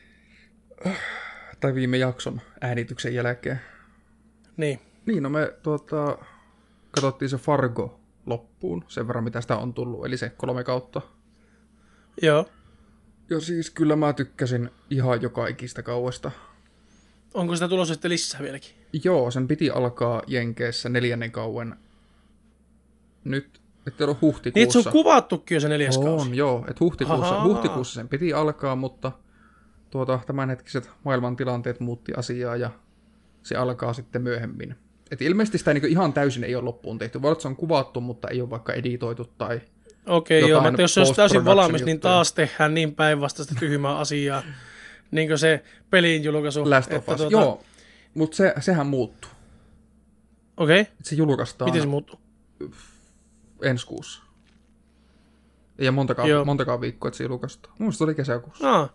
Tai viime jakson äänityksen jälkeen. Niin. Niin, no me tuota, katsottiin se Fargo loppuun, sen verran mitä sitä on tullut, eli se kolme kautta. Joo. Ja siis kyllä mä tykkäsin ihan joka ikistä kauesta. Onko sitä tulossa sitten lisää vieläkin? Joo, sen piti alkaa Jenkeissä neljännen kauen. Nyt, että on huhtikuussa. Niin, se on kuvattukin jo se neljäs on, kausi. joo, että huhtikuussa, huhtikuussa sen piti alkaa, mutta tuota, tämänhetkiset maailmantilanteet muutti asiaa ja se alkaa sitten myöhemmin. Et ilmeisesti sitä niinku ihan täysin ei ole loppuun tehty. Voi se on kuvattu, mutta ei ole vaikka editoitu tai Okei, okay, joo, mutta jos se olisi täysin valmis, niin taas tehdään niin päinvastaista tyhmää asiaa. niin kuin se pelin julkaisu. Last Us, tuota... joo. Mutta se, sehän muuttuu. Okei. Okay. Se julkaistaan. Miten se muuttuu? Ensi kuussa. Ei montakaan, montakaan viikkoa, että se julkaistaan. Mun oli kesäkuussa. Ah.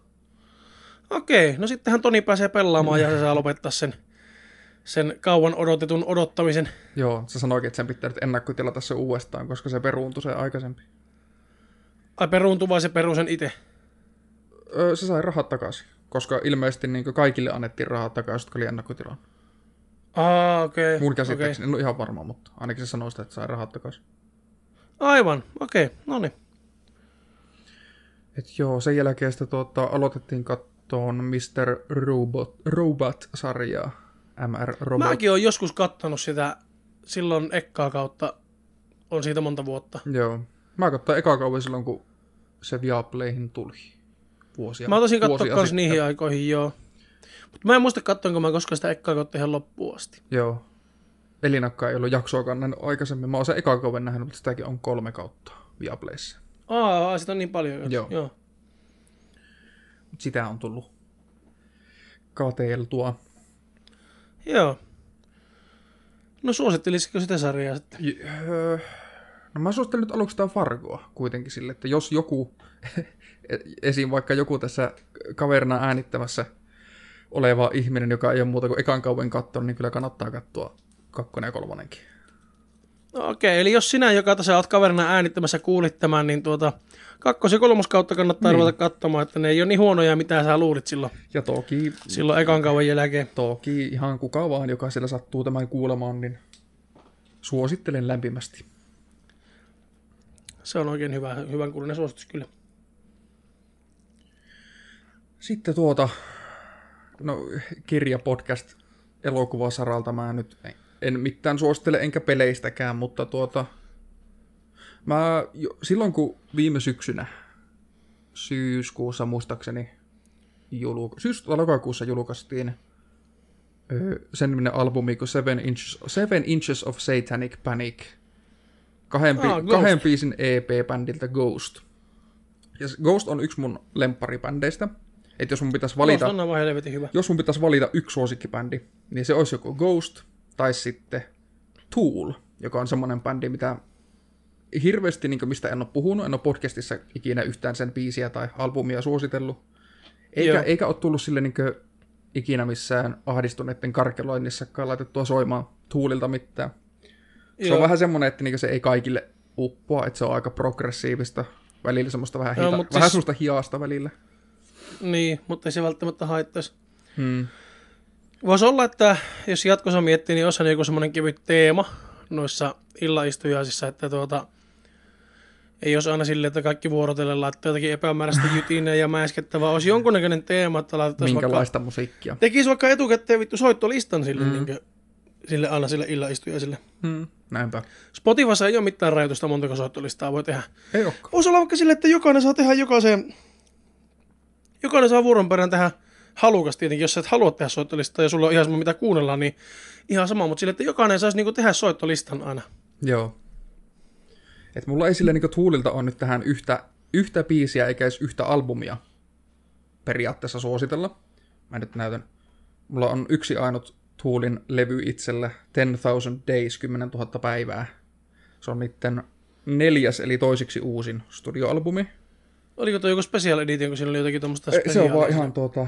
Okei, okay. no sittenhän Toni pääsee pelaamaan ja se saa lopettaa sen sen kauan odotetun odottamisen. Joo, sä sanoikin, että sen pitää nyt ennakkotilata se uudestaan, koska se peruuntui se aikaisempi. Ai peruuntui vai se peruu sen itse? Öö, se sai rahat takaisin, koska ilmeisesti niin kaikille annettiin rahat takaisin, jotka oli ennakkotilan. Ah, okei. Okay. Mun käsittääkseni, okay. en ole ihan varma, mutta ainakin se sanoi sitä, että sai rahat takaisin. Aivan, okei, okay. no niin. Et joo, sen jälkeen sitä tuota, aloitettiin kattoon Mr. Robot, Robot-sarjaa. MR Robot. Mäkin olen joskus kattonut sitä silloin ekkaa kautta, on siitä monta vuotta. Joo. Mä katsoin ekaa kautta silloin, kun se Viaplayhin tuli. Vuosia. Mä tosin katsoa myös niihin aikoihin, joo. Mutta mä en muista katsoinko mä koskaan sitä ekkaa kautta ihan loppuun asti. Joo. Elinakka ei ollut jaksoakaan nähnyt aikaisemmin. Mä oon sen ekaa kauden nähnyt, mutta sitäkin on kolme kautta Viaplayssa. Aa, sitä on niin paljon. Joo. Joo. Sitä on tullut kateeltua. Joo. No suosittelisitko sitä sarjaa sitten? J- öö, No mä suosittelen nyt aluksi sitä Fargoa kuitenkin sille, että jos joku, esim. vaikka joku tässä kaverina äänittämässä oleva ihminen, joka ei ole muuta kuin ekan kauan katsonut, niin kyllä kannattaa katsoa kakkonen ja kolmonenkin. No okei, eli jos sinä, joka tässä olet kaverina äänittämässä, kuulit tämän, niin tuota, kakkos- ja kolmoskautta kannattaa niin. ruveta katsomaan, että ne ei ole niin huonoja, mitä sä luulit silloin, Ja toki, silloin ekan kauan jälkeen. toki ihan kuka vaan, joka siellä sattuu tämän kuulemaan, niin suosittelen lämpimästi. Se on oikein hyvä, hyvän kuulunen suositus kyllä. Sitten tuota, no kirja, podcast, elokuvasaralta mä nyt en mitään suosittele enkä peleistäkään, mutta tuota, mä jo, silloin kun viime syksynä, syyskuussa muistaakseni, julka, syys- lokakuussa julkaistiin sen niminen albumi kuin Seven Inches, Seven Inches of Satanic Panic, kahden, Ah, ah, kahden biisin EP-bändiltä Ghost. Ja Ghost on yksi mun lempparibändeistä. Että jos mun pitäisi valita, on hyvä. jos mun pitäisi valita yksi suosikkibändi, niin se olisi joko Ghost tai sitten Tool, joka on semmoinen bändi, mitä hirveästi, niin mistä en ole puhunut, en ole podcastissa ikinä yhtään sen biisiä tai albumia suositellut. Eikä, Joo. eikä ole tullut sille niin ikinä missään ahdistuneiden karkeloinnissakaan laitettua soimaan Toolilta mitään. Se Joo. on vähän semmoinen, että niin se ei kaikille uppoa, että se on aika progressiivista, välillä semmoista vähän, hita- mutta vähän siis- semmoista hiasta välillä. Niin, mutta ei se välttämättä haittaisi. Hmm. Voisi olla, että jos jatkossa miettii, niin olisi joku semmoinen kevyt teema noissa illaistujaisissa, että tuota, ei olisi aina silleen, että kaikki vuorotellen laittaa jotakin epämääräistä jytinää ja mäiskettä, vaan olisi jonkunnäköinen teema, että laitettaisiin vaikka, Minkälaista musiikkia. tekisi vaikka etukäteen vittu soittolistan sille, Mm. mm. niin sille aina sille illaistujaisille. Hmm. Näinpä. Spotifyssa ei ole mitään rajoitusta, montako soittolistaa voi tehdä. Ei olekaan. Voisi olla vaikka sille, että jokainen saa tehdä jokaisen, jokainen saa vuoron perään tehdä halukas tietenkin, jos sä et halua tehdä soittolistaa ja sulla on ihan sama mitä kuunnellaan, niin ihan sama, mutta sille, että jokainen saisi niinku tehdä soittolistan aina. Joo. Et mulla ei sille niinku Tuulilta on nyt tähän yhtä, yhtä biisiä eikä edes yhtä albumia periaatteessa suositella. Mä nyt näytän. Mulla on yksi ainut Tuulin levy itsellä, 10,000 Days, 10 000 päivää. Se on niiden neljäs eli toisiksi uusin studioalbumi. Oliko tuo joku special edition, kun siinä oli jotakin tuommoista Se on vaan ihan tuota,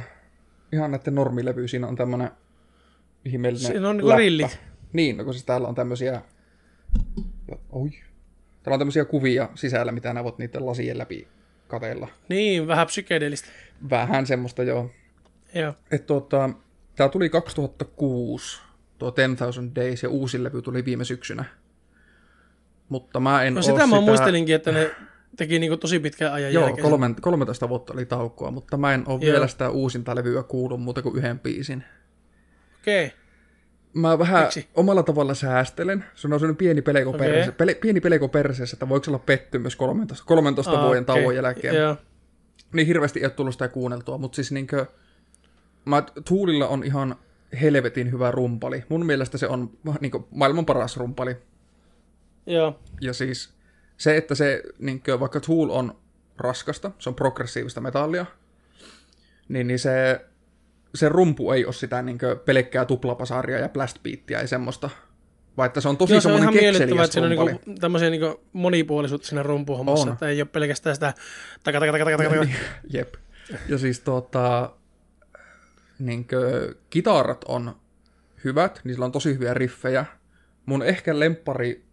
ihan näiden normilevy. Siinä on tämmönen ihmeellinen Siinä on läppä. rillit. Niin, no kun siis täällä on tämmösiä... Oi. Täällä on tämmöisiä kuvia sisällä, mitä nää voit niiden lasien läpi kateella. Niin, vähän psykedeellistä. Vähän semmoista joo. Joo. Et tuota, tää tuli 2006, tuo 10,000 Days, ja uusi levy tuli viime syksynä. Mutta mä en No sitä sitä... mä muistelinkin, että ne teki niinku tosi pitkän ajan Joo, jälkeen. kolme, 13 vuotta oli taukoa, mutta mä en oo Joo. vielä sitä uusinta levyä kuullut muuta kuin yhden biisin. Okei. Okay. Mä vähän Miksi? omalla tavalla säästelen. Se on sellainen pieni peleko, okay. perse, pele, pieni peleko perseessä, että voiko se olla pettymys 13, 13 vuoden tauon jälkeen. Joo. Niin hirveästi ei ole tullut sitä kuunneltua, mutta siis niinkö, mä, Tuulilla on ihan helvetin hyvä rumpali. Mun mielestä se on niinkö, maailman paras rumpali. Joo. Ja siis se, että se, niinkö, vaikka Tool on raskasta, se on progressiivista metallia, niin, niin se, se rumpu ei ole sitä niinkö, pelkkää tuplapasaria ja blastbeattia ja semmoista, vaan että se on tosi Joo, se on ihan miellyttävää, että siinä on niinku tämmöisiä niinku monipuolisuutta siinä rumpuhommassa, On. että ei ole pelkästään sitä taka taka taka taka taka. Jep. Ja siis tuota, niinkö, kitarat on hyvät, niillä on tosi hyviä riffejä. Mun ehkä lemppari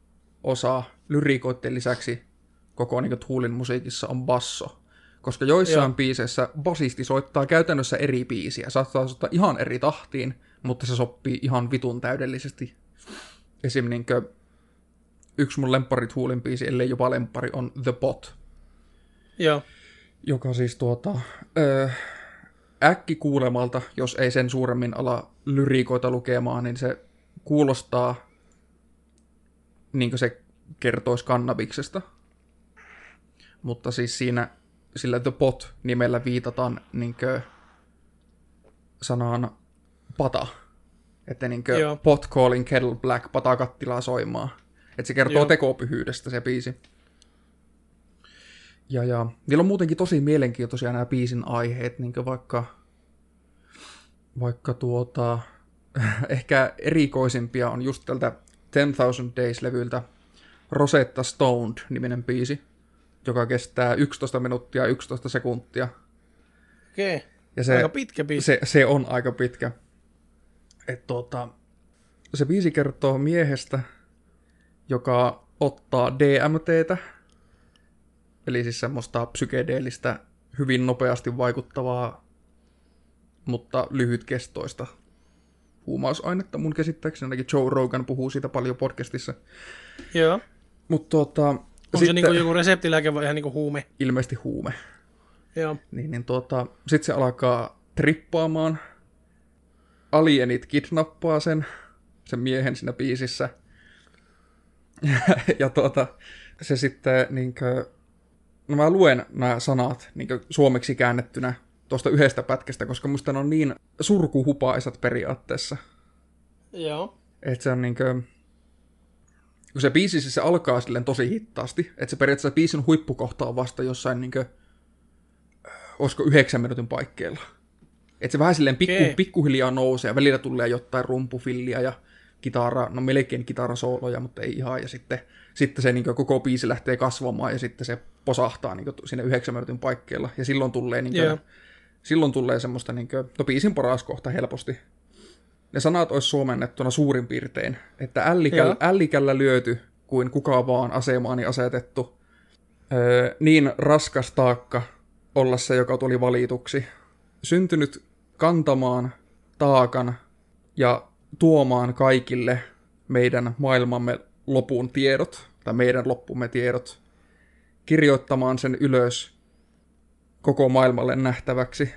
osa lyrikoiden lisäksi koko niin Toolin musiikissa on basso. Koska joissain Joo. biiseissä basisti soittaa käytännössä eri biisiä. Saattaa soittaa ihan eri tahtiin, mutta se sopii ihan vitun täydellisesti. Esim. Niinkö, yksi mun lemppari Toolin biisi, ellei jopa lemppari, on The Bot Joo. joka siis tuota, ö, äkki kuulemalta, jos ei sen suuremmin ala lyriikoita lukemaan, niin se kuulostaa niin kuin se kertoisi kannabiksesta. Mutta siis siinä sillä The Pot-nimellä viitataan niin kuin sanaan pata. Että niin kuin Joo. pot calling kettle black, pata kattilaa soimaan. Että se kertoo Joo. tekopyhyydestä se biisi. Ja, ja niillä on muutenkin tosi mielenkiintoisia nämä biisin aiheet, niin vaikka, vaikka tuota, ehkä erikoisimpia on just tältä 10,000 Days-levyltä Rosetta Stoned-niminen biisi, joka kestää 11 minuuttia 11 sekuntia. Okei. Okay. Ja se, Aika pitkä biisi. Se, se on aika pitkä. Et tuota, se biisi kertoo miehestä, joka ottaa DMTtä, eli siis semmoista psykedeellistä, hyvin nopeasti vaikuttavaa, mutta lyhytkestoista huumausainetta. Mun käsittääkseni ainakin Joe Rogan puhuu siitä paljon podcastissa. Joo. Mutta tuota, On sitten... se niinku joku reseptilääke vai ihan niinku huume? Ilmeisesti huume. Joo. Niin, niin tuota, sitten se alkaa trippaamaan. Alienit kidnappaa sen, sen miehen siinä biisissä. ja tuota, se sitten niinkö, no mä luen nämä sanat niinkö suomeksi käännettynä tuosta yhdestä pätkästä, koska musta ne on niin surkuhupaisat periaatteessa. Joo. Että se on niinkö, kun se biisi siis se alkaa silleen tosi hittaasti, että se periaatteessa biisin huippukohta on vasta jossain niinkö, olisiko yhdeksän minuutin paikkeilla. Että se vähän silleen pikku, okay. pikkuhiljaa nousee ja välillä tulee jotain rumpufillia ja kitara, no melkein kitarasooloja, mutta ei ihan. Ja sitten, sitten se niin koko biisi lähtee kasvamaan ja sitten se posahtaa niin sinne yhdeksän minuutin paikkeilla. Ja silloin tulee, niin kuin, yeah. silloin tulee semmoista, niin kuin, no biisin paras kohta helposti. Ne sanat olisi suomennettuna suurin piirtein, että ällikällä, ällikällä lyöty kuin kuka vaan asemaani asetettu. Öö, niin raskas taakka olla se, joka tuli valituksi. Syntynyt kantamaan taakan ja tuomaan kaikille meidän maailmamme lopun tiedot, tai meidän loppumme tiedot, kirjoittamaan sen ylös koko maailmalle nähtäväksi,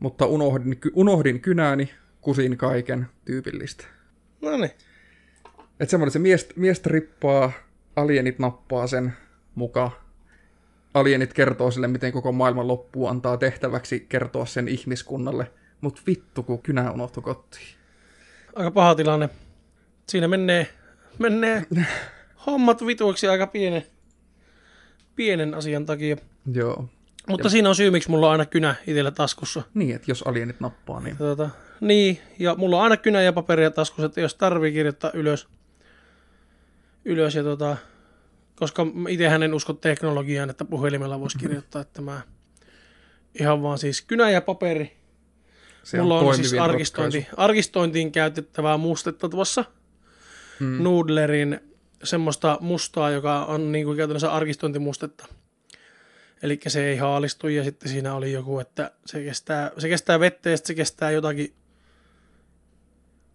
mutta unohdin, unohdin kynääni, kusin kaiken tyypillistä. No niin. Että semmoinen, se mies, mies trippaa, alienit nappaa sen mukaan. Alienit kertoo sille, miten koko maailman loppuu, antaa tehtäväksi kertoa sen ihmiskunnalle. Mut vittu, kun kynä unohtui kotiin aika paha tilanne. Siinä menee, menee hommat vituiksi aika pienen, pienen asian takia. Joo. Mutta ja... siinä on syy, miksi mulla on aina kynä itsellä taskussa. Niin, että jos alienit nappaa, niin... Tota, niin, ja mulla on aina kynä ja paperia taskussa, että jos tarvii kirjoittaa ylös, ylös ja tota, koska itsehän en usko teknologiaan, että puhelimella voisi kirjoittaa, että mä ihan vaan siis kynä ja paperi se Mulla on, on siis arkistointi, arkistointiin käytettävää mustetta tuossa. Hmm. Noodlerin semmoista mustaa, joka on niin kuin käytännössä arkistointimustetta. Eli se ei haalistu ja sitten siinä oli joku, että se kestää, se kestää vettä ja se kestää jotakin.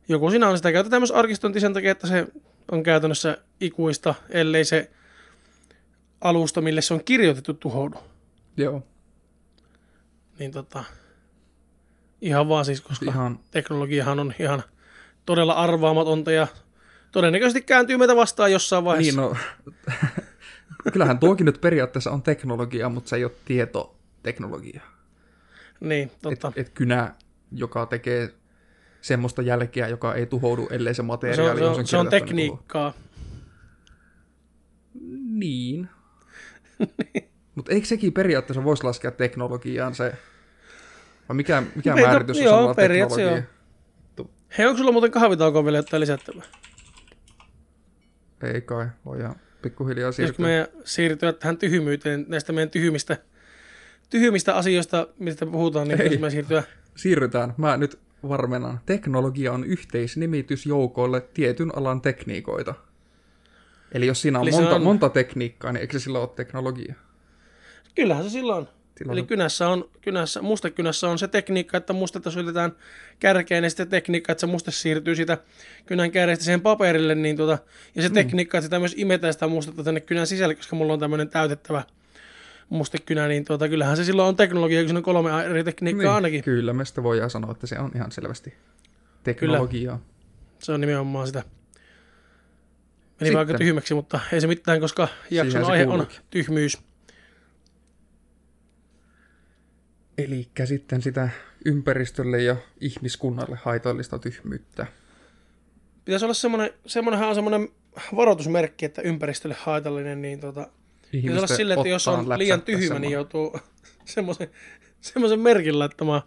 Joku siinä on sitä käytetään myös arkistointi sen takia, että se on käytännössä ikuista, ellei se alusta, mille se on kirjoitettu, tuhoudu. Joo. Niin tota, Ihan vaan siis, koska ihan... teknologiahan on ihan todella arvaamatonta ja todennäköisesti kääntyy meitä vastaan jossain vaiheessa. Niin no, kyllähän tuokin nyt periaatteessa on teknologia, mutta se ei ole tietoteknologia. Niin, totta. Et, et kynä, joka tekee semmoista jälkeä, joka ei tuhoudu, ellei se materiaali se on, se on, se on tekniikkaa. Niin. mutta eikö sekin periaatteessa voisi laskea teknologiaan se vai mikä, mikä Meitä, määritys on joo, sanalla teknologia? Hei, onko sulla muuten kahvitaukoa vielä jotain lisättävää? Ei kai, voidaan pikkuhiljaa siirtyä. Jos me siirtyä tähän tyhmyyteen, näistä meidän tyhmistä, tyhmistä asioista, mistä puhutaan, niin Ei, me siirtyä... Siirrytään. Mä nyt varmennan. Teknologia on yhteisnimitys joukoille tietyn alan tekniikoita. Eli jos siinä on, monta, on... monta tekniikkaa, niin eikö se silloin ole teknologia? Kyllähän se silloin Tilanne. Eli kynässä on, kynässä, mustekynässä on se tekniikka, että mustetta syötetään kärkeen ja sitten tekniikka, että se muste siirtyy siitä kynän kärjestä siihen paperille. Niin tuota, ja se mm. tekniikka, että sitä myös imetään sitä mustetta tänne kynän sisälle, koska mulla on tämmöinen täytettävä mustekynä, niin tuota, kyllähän se silloin on teknologia, kun on kolme eri tekniikkaa niin, ainakin. Kyllä, me sitä voidaan sanoa, että se on ihan selvästi teknologiaa. Kyllä. Se on nimenomaan sitä. Meni aika tyhmäksi, mutta ei se mitään, koska jakson aihe kuuluukin. on tyhmyys. Eli sitten sitä ympäristölle ja ihmiskunnalle haitallista tyhmyyttä. Pitäisi olla semmoinen, semmoinenhan on semmoinen varoitusmerkki, että ympäristölle haitallinen, niin tota, se olla silleen, että jos on liian tyhmä, niin semmoinen. joutuu semmoisen, semmoisen merkin laittamaan.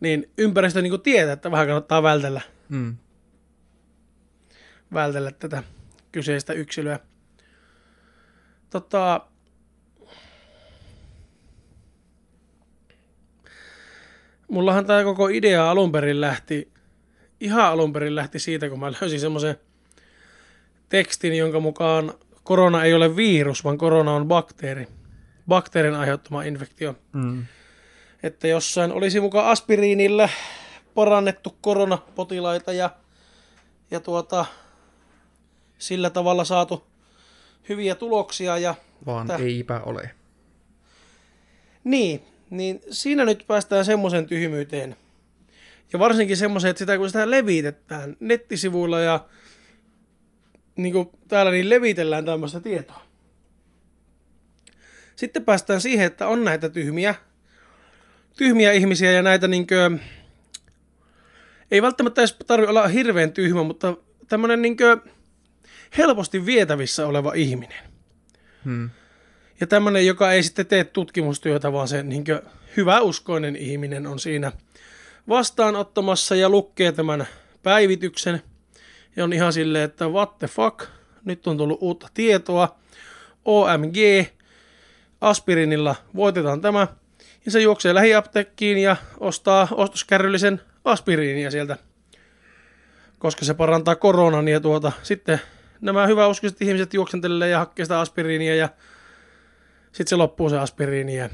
Niin ympäristö niin tietää, että vähän kannattaa vältellä, Mm. vältellä tätä kyseistä yksilöä. Tota, mullahan tämä koko idea alun perin lähti, ihan alun perin lähti siitä, kun mä löysin semmoisen tekstin, jonka mukaan korona ei ole virus, vaan korona on bakteeri. Bakteerin aiheuttama infektio. Mm. Että jossain olisi mukaan aspiriinillä parannettu koronapotilaita ja, ja tuota, sillä tavalla saatu hyviä tuloksia. Ja, Vaan Täh. eipä ole. niin, niin siinä nyt päästään semmoisen tyhmyyteen. Ja varsinkin semmoiseen, että sitä kun sitä levitetään nettisivuilla ja niin kuin täällä niin levitellään tämmöistä tietoa. Sitten päästään siihen, että on näitä tyhmiä, tyhmiä ihmisiä ja näitä niinkö, ei välttämättä edes tarvitse olla hirveän tyhmä, mutta tämmöinen niinkö helposti vietävissä oleva ihminen. Hmm. Ja tämmöinen, joka ei sitten tee tutkimustyötä, vaan se niin hyväuskoinen ihminen on siinä vastaanottamassa ja lukee tämän päivityksen. Ja on ihan silleen, että what the fuck, nyt on tullut uutta tietoa. OMG, aspirinilla voitetaan tämä. Ja se juoksee lähiapteekkiin ja ostaa ostoskärryllisen aspiriinia sieltä, koska se parantaa koronan. Ja tuota, sitten nämä hyväuskoiset ihmiset juoksentelee ja hakkee sitä aspiriinia ja sitten se loppuu se aspiriini ja,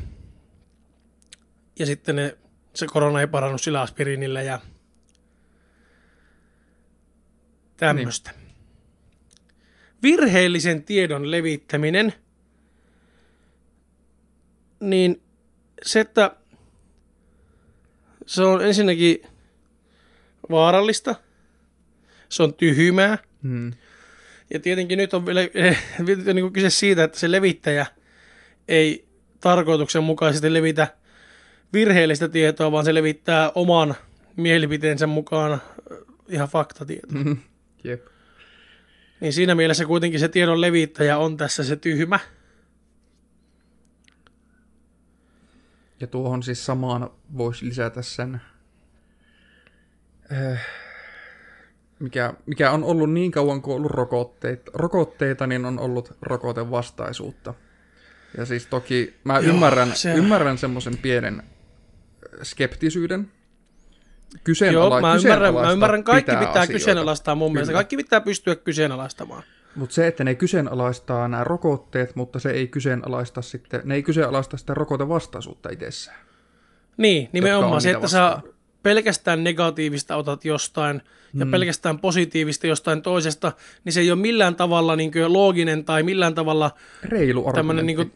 ja sitten ne, se korona ei parannut sillä aspiriinillä ja tämmöistä. Niin. Virheellisen tiedon levittäminen, niin se, että se on ensinnäkin vaarallista, se on tyhmää, Hmm. ja tietenkin nyt on vielä niin kyse siitä, että se levittäjä ei tarkoituksenmukaisesti levitä virheellistä tietoa, vaan se levittää oman mielipiteensä mukaan äh, ihan faktatietoa. Mhm. Jep. Niin siinä mielessä kuitenkin se tiedon levittäjä on tässä se tyhmä. Ja tuohon siis samaan voisi lisätä sen, äh, mikä, mikä on ollut niin kauan kuin ollut rokotteita, rokotteita, niin on ollut rokotevastaisuutta. Ja siis toki mä Joo, ymmärrän, se- ymmärrän semmoisen pienen skeptisyyden. Joo, Kyseenala- mä ymmärrän, mä ymmärrän kaikki pitää, pitää kyseenalaistaa mun mielestä. Kaikki pitää pystyä kyseenalaistamaan. Mutta se, että ne kyseenalaistaa nämä rokotteet, mutta se ei kyseenalaista sitten, ne ei kyseenalaista sitä rokotevastaisuutta itsessään. Niin, nimenomaan on se, että sä vastaan. Pelkästään negatiivista otat jostain ja Mm. pelkästään positiivista jostain toisesta, niin se ei ole millään tavalla niin looginen tai millään tavalla Reilu tämmöinen niin kuin,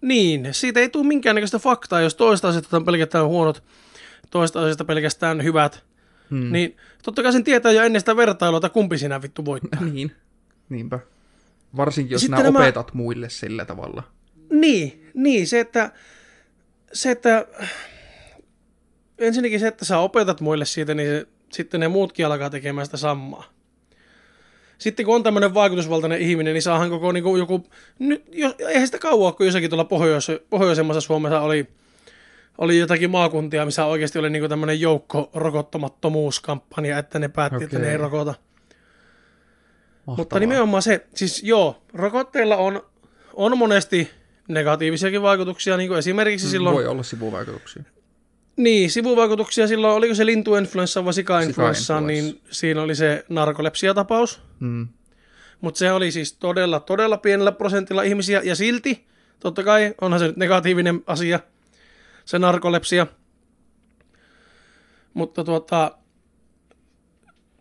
niin, siitä ei tule minkäännäköistä faktaa, jos toista asiasta on pelkästään huonot, toista asiasta pelkästään hyvät, Hmm. niin totta kai sen tietää jo ennen sitä vertailua, että kumpi sinä vittu voittaa. Niin, niinpä. Varsinkin jos nämä- opetat muille sillä tavalla. Niin, niin, se että, se, että ensinnäkin se, että sä opetat muille siitä, niin se, sitten ne muutkin alkaa tekemään sitä samaa. Sitten kun on tämmöinen vaikutusvaltainen ihminen, niin saahan koko niin kuin joku, nyt, jos, eihän sitä kauan kun jossakin tuolla pohjois, pohjoisemmassa Suomessa oli, oli jotakin maakuntia, missä oikeasti oli niin tämmöinen joukko rokottamattomuuskampanja, että ne päätti, okay. että ne ei rokota. Mahtavaa. Mutta nimenomaan se, siis joo, rokotteilla on, on monesti negatiivisiakin vaikutuksia, niin kuin esimerkiksi silloin, Voi olla sivuvaikutuksia. Niin, sivuvaikutuksia silloin, oliko se lintuinfluenssa vai sikainfluenssa, niin siinä oli se narkolepsiatapaus, Mm. mutta se oli siis todella, todella pienellä prosentilla ihmisiä, ja silti, totta kai, onhan se nyt negatiivinen asia, se narkolepsia, mutta tuota,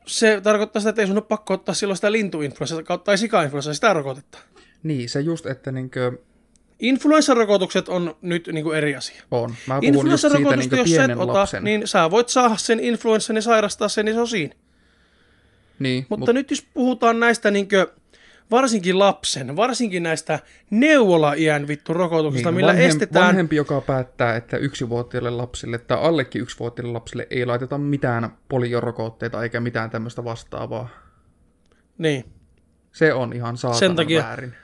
se tarkoittaa sitä, että ei sun ole pakko ottaa silloin sitä lintuinfluenssa kautta tai sikainfluenssa, sitä rokotetta. Niin, se just, että niinkö Influenssarokotukset on nyt niin kuin eri asia. on. Mä puhun just siitä niinkö jos sä et ota, lapsen. niin sä voit saada sen influenssan ja sairastaa sen, niin se on siinä. niin Mutta mut, nyt jos puhutaan näistä niin kuin, varsinkin lapsen, varsinkin näistä neuvola-iän vittu rokotuksista, niin, millä vanhem, estetään... Vanhempi, joka päättää, että yksivuotiaille lapsille tai allekin yksivuotiaille lapsille ei laiteta mitään poliorokotteita eikä mitään tämmöistä vastaavaa. Niin. Se on ihan saatanan Sen takia- väärin.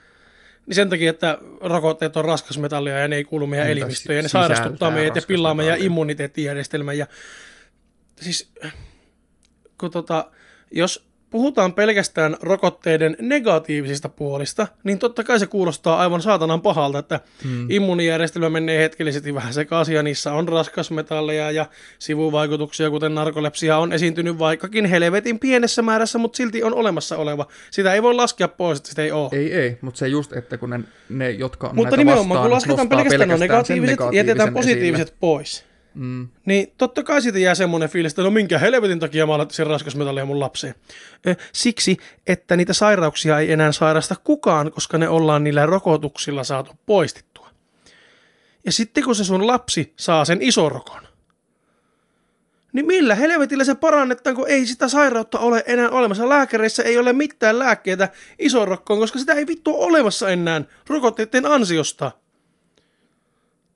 Niin sen takia, että rokotteet on raskasmetallia ja ne ei kuulu meidän elimistöön ja ne sairastuttaa meidät ja pillaa meidän immuniteettijärjestelmän. Ja, siis, kun tota, jos puhutaan pelkästään rokotteiden negatiivisista puolista, niin totta kai se kuulostaa aivan saatanan pahalta, että hmm. immuunijärjestelmä menee hetkellisesti vähän sekaisin ja niissä on raskasmetalleja ja sivuvaikutuksia, kuten narkolepsia on esiintynyt vaikkakin helvetin pienessä määrässä, mutta silti on olemassa oleva. Sitä ei voi laskea pois, että sitä ei ole. Ei, ei, mutta se just, että kun ne, ne jotka on Mutta näitä nimenomaan, vastaan, kun lasketaan pelkästään, pelkästään negatiiviset jätetään positiiviset pois, Mm. niin totta kai siitä jää semmoinen fiilis, että no minkä helvetin takia mä laittaisin raskasmetallia mun lapseen. Siksi, että niitä sairauksia ei enää sairasta kukaan, koska ne ollaan niillä rokotuksilla saatu poistettua. Ja sitten kun se sun lapsi saa sen isorokon, niin millä helvetillä se parannetaan, kun ei sitä sairautta ole enää olemassa. Lääkäreissä ei ole mitään lääkkeitä isorokkoon, koska sitä ei vittu ole olemassa enää rokotteiden ansiosta.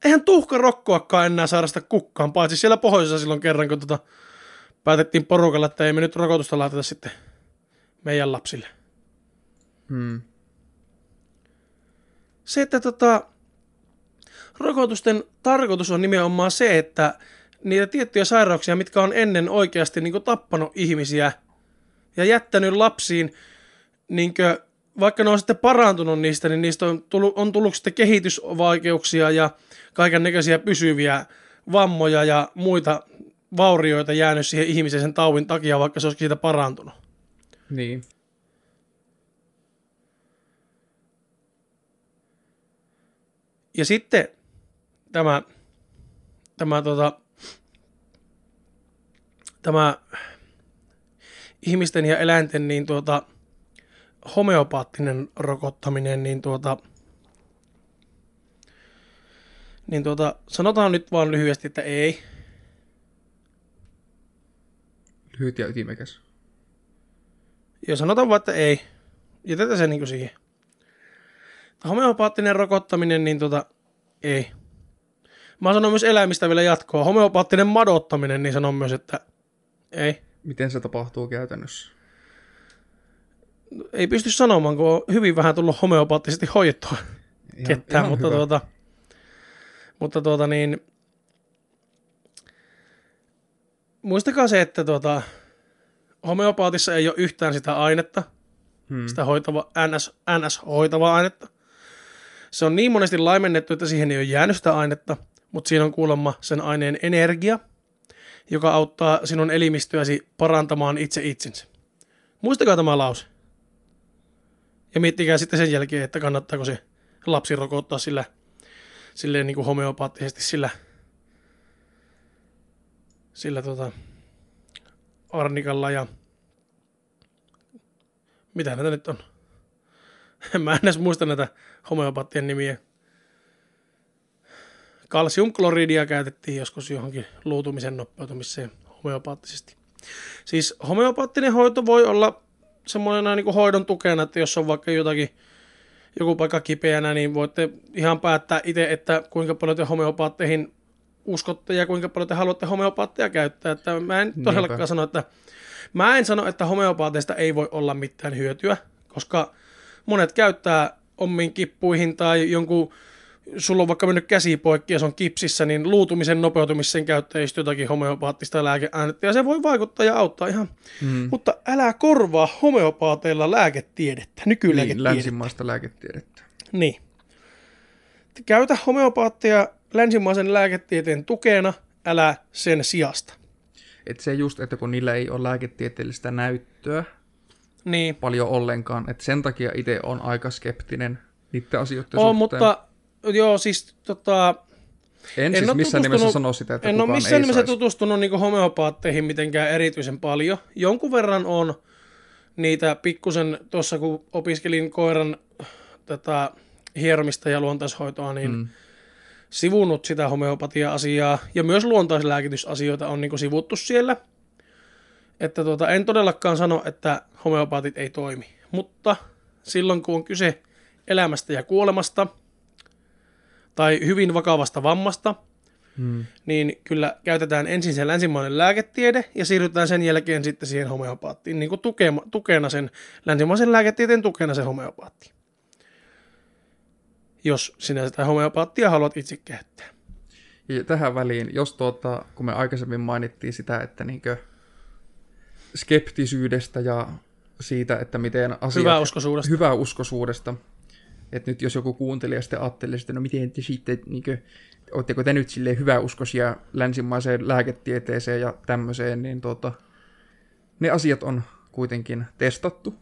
Eihän tuhkarokkoakaan enää sairasta kukkaan, paitsi siellä pohjoisessa silloin kerran, kun tota, päätettiin porukalla, että ei me nyt rokotusta laiteta sitten meidän lapsille. Mm. Se, että tota, rokotusten tarkoitus on nimenomaan se, että niitä tiettyjä sairauksia, mitkä on ennen oikeasti niin tappanut ihmisiä ja jättänyt lapsiin, niin kuin, vaikka ne on sitten parantunut niistä, niin niistä on tullut, on tullut sitten kehitysvaikeuksia ja kaiken näköisiä pysyviä vammoja ja muita vaurioita jäänyt siihen ihmisen sen taudin takia, vaikka se olisi siitä parantunut. Niin. Ja sitten tämä, tämä, tota, tämä ihmisten ja eläinten niin tuota, homeopaattinen rokottaminen, niin tuota, niin tuota, sanotaan nyt vaan lyhyesti, että ei. Lyhyt ja ytimekäs. Ja sanotaan vaan, että ei. Jätetään se niin siihen. Homeopaattinen rokottaminen, niin tota, ei. Mä sanon myös eläimistä vielä jatkoa. Homeopaattinen madottaminen, niin sanon myös, että ei. Miten se tapahtuu käytännössä? Ei pysty sanomaan, kun on hyvin vähän tullut homeopaattisesti hoidettua ketään, ihan mutta hyvä. tuota, mutta tuota niin, muistakaa se, että tuota, homeopaatissa ei ole yhtään sitä ainetta, Hmm. sitä hoitava, NS, NS-hoitavaa ainetta. Se on niin monesti laimennettu, että siihen ei ole jäänyt sitä ainetta, mutta siinä on kuulemma sen aineen energia, joka auttaa sinun elimistöäsi parantamaan itse itsensä. Muistakaa tämä lause. Ja miettikää sitten sen jälkeen, että kannattaako se lapsi rokottaa sillä, silleen niin kuin homeopaattisesti sillä, sillä tota, arnikalla ja mitä näitä nyt on? Mä en edes muista näitä homeopaattien nimiä. Kalsiumkloridia käytettiin joskus johonkin luutumisen nopeutumiseen homeopaattisesti. Siis homeopaattinen hoito voi olla semmoinen niin kuin hoidon tukena, että jos on vaikka jotakin, joku paikka kipeänä, niin voitte ihan päättää itse, että kuinka paljon te homeopaatteihin uskotte ja kuinka paljon te haluatte homeopaatteja käyttää. Että mä en todellakaan Niinpä. sano, että Mä en sano, että homeopaateista ei voi olla mitään hyötyä, koska monet käyttää omiin kippuihin tai jonkun, sulla on vaikka mennyt käsi poikki ja se on kipsissä, niin luutumisen nopeutumisen käyttää just jotakin homeopaattista lääkeainetta ja se voi vaikuttaa ja auttaa ihan. Hmm. Mutta älä korvaa homeopaateilla lääketiedettä, Niin, nykylääketiedettä. länsimaista lääketiedettä. Niin. Käytä homeopaattia länsimaisen lääketieteen tukena, älä sen sijasta. Et se just, että kun niillä ei ole lääketieteellistä näyttöä Niin. paljon ollenkaan, että sen takia itse on aika skeptinen niiden asioiden On, suhteen. mutta joo, siis tota, en, en siis ole missään nimessä sano sitä, että en ole missään nimessä saisi. tutustunut niin homeopaatteihin mitenkään erityisen paljon. Jonkun verran on niitä pikkusen tuossa, kun opiskelin koiran tätä hieromista ja luontaishoitoa, niin. Mm. sivunut sitä homeopatia-asiaa ja myös luontaislääkitysasioita on niin sivuttu siellä. Että tuota, en todellakaan sano, että homeopaatit ei toimi, mutta silloin kun on kyse elämästä ja kuolemasta tai hyvin vakavasta vammasta, Hmm. niin kyllä käytetään ensin se länsimainen lääketiede ja siirrytään sen jälkeen sitten siihen homeopaattiin, niin kuin tukema, tukena sen, länsimaisen lääketieteen tukena se homeopaatti. jos sinä sitä homeopaattia haluat itse käyttää. Ja tähän väliin, jos tuota, kun me aikaisemmin mainittiin sitä, että niinkö skeptisyydestä ja siitä, että miten asiat... Hyväuskoisuudesta. Hyväuskoisuudesta. Että nyt jos joku kuuntelija sitten ajattelee, että no miten te sitten, niinkö, ootteko te nyt silleen hyväuskoisia länsimaiseen lääketieteeseen ja tämmöiseen, niin tuota, ne asiat on kuitenkin testattu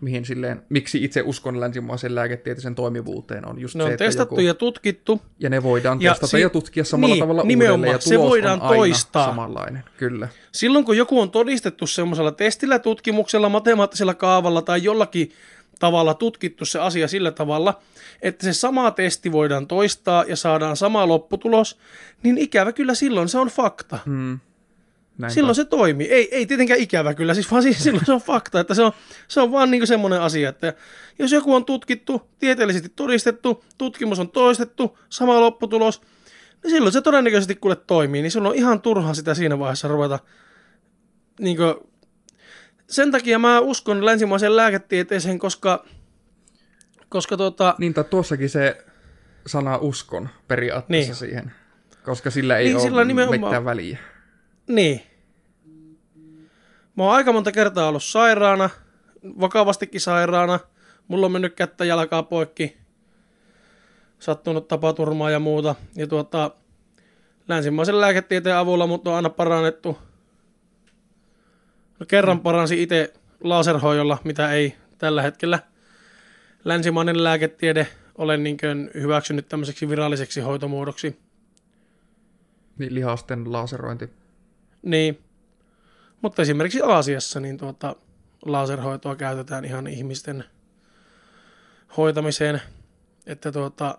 mihin silleen, miksi itse uskon länsimaisen lääketieteellisen toimivuuteen on just ne se, on että testattu joku, ja tutkittu. ja ne voidaan Ja testata si- ja tutkia samalla niin, tavalla nimenomaan, uudelleen, ja se voidaan on toistaa. samanlainen, kyllä. Silloin kun joku on todistettu semmoisella testillä, tutkimuksella, matemaattisella kaavalla tai jollakin tavalla tutkittu se asia sillä tavalla, että se sama testi voidaan toistaa ja saadaan sama lopputulos, niin ikävä kyllä silloin se on fakta. Hmm. Näinpä. Silloin se toimii. Ei, ei tietenkään ikävä kyllä, siis vaan siis silloin se on fakta, että se on, se on vaan niin semmoinen asia, että jos joku on tutkittu, tieteellisesti todistettu, tutkimus on toistettu, sama lopputulos, niin silloin se todennäköisesti kuule toimii, niin silloin on ihan turha sitä siinä vaiheessa ruveta niin kuin, sen takia mä uskon länsimaiseen lääketieteeseen, koska, koska tota, Niin, tai tuossakin se sana uskon periaatteessa Niin. siihen, koska sillä ei Niin, ole sillä nimenomaan- mitään väliä. Niin. Mä oon aika monta kertaa ollut sairaana, vakavastikin sairaana. Mulla on mennyt kättä jalkaa poikki, sattunut tapaturmaa ja muuta. Ja tuota, länsimaisen lääketieteen avulla mut on aina parannettu. No, kerran paransi itse laserhoidolla, mitä ei tällä hetkellä länsimainen lääketiede ole niinkön hyväksynyt tämmöiseksi viralliseksi hoitomuodoksi. Niin lihasten laserointi. Niin. Mutta esimerkiksi Aasiassa niin tuota, laserhoitoa käytetään ihan ihmisten hoitamiseen. Että tuota,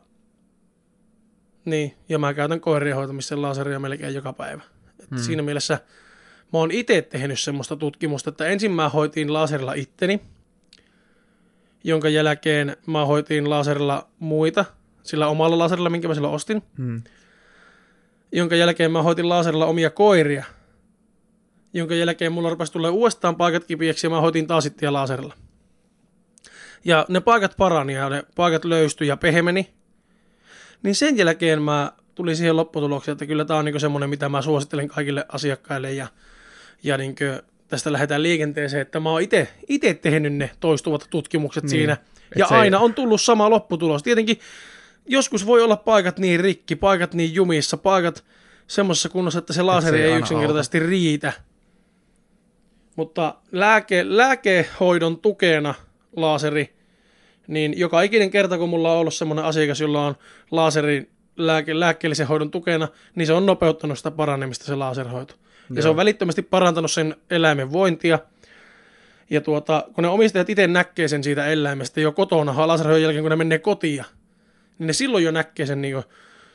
niin, ja mä käytän koirien hoitamiseen laseria melkein joka päivä. Et Hmm. Siinä mielessä mä oon itse tehnyt semmoista tutkimusta, että ensin mä hoitiin laserilla itteni, jonka jälkeen mä hoitiin laserilla muita, sillä omalla laserilla, minkä mä silloin ostin Hmm. jonka jälkeen mä hoitin laserilla omia koiria, jonka jälkeen mulla rupesi tulee uudestaan paikat kipiäksi ja mä hoitin taas sitten laserilla. Ja ne paikat parani ja ne paikat löystyi ja pehmeni. Niin sen jälkeen mä tulin siihen lopputulokseen, että kyllä tämä on niinku semmoinen, mitä mä suosittelen kaikille asiakkaille ja, ja niinku tästä lähdetään liikenteeseen, että mä oon itse tehnyt ne toistuvat tutkimukset Niin. niin. siinä. Et Ja se ei- aina on tullut sama lopputulos. Tietenkin joskus voi olla paikat niin rikki, paikat niin jumissa, paikat semmoisessa kunnossa, että se laseri ei ei, aina yksinkertaisesti riitä. Mutta lääke, lääkehoidon tukena laseri, niin joka ikinen kerta, kun mulla on ollut semmoinen asiakas, jolla on laserin lääke, lääkkeellisen hoidon tukena, niin se on nopeuttanut sitä paranemista se laserhoito. Ja se Joo. on välittömästi parantanut sen eläimen vointia. Ja tuota, kun ne omistajat itse näkee sen siitä eläimestä jo kotona laserhoidon jälkeen, kun ne menee kotiin, niin ne silloin jo näkee sen, niin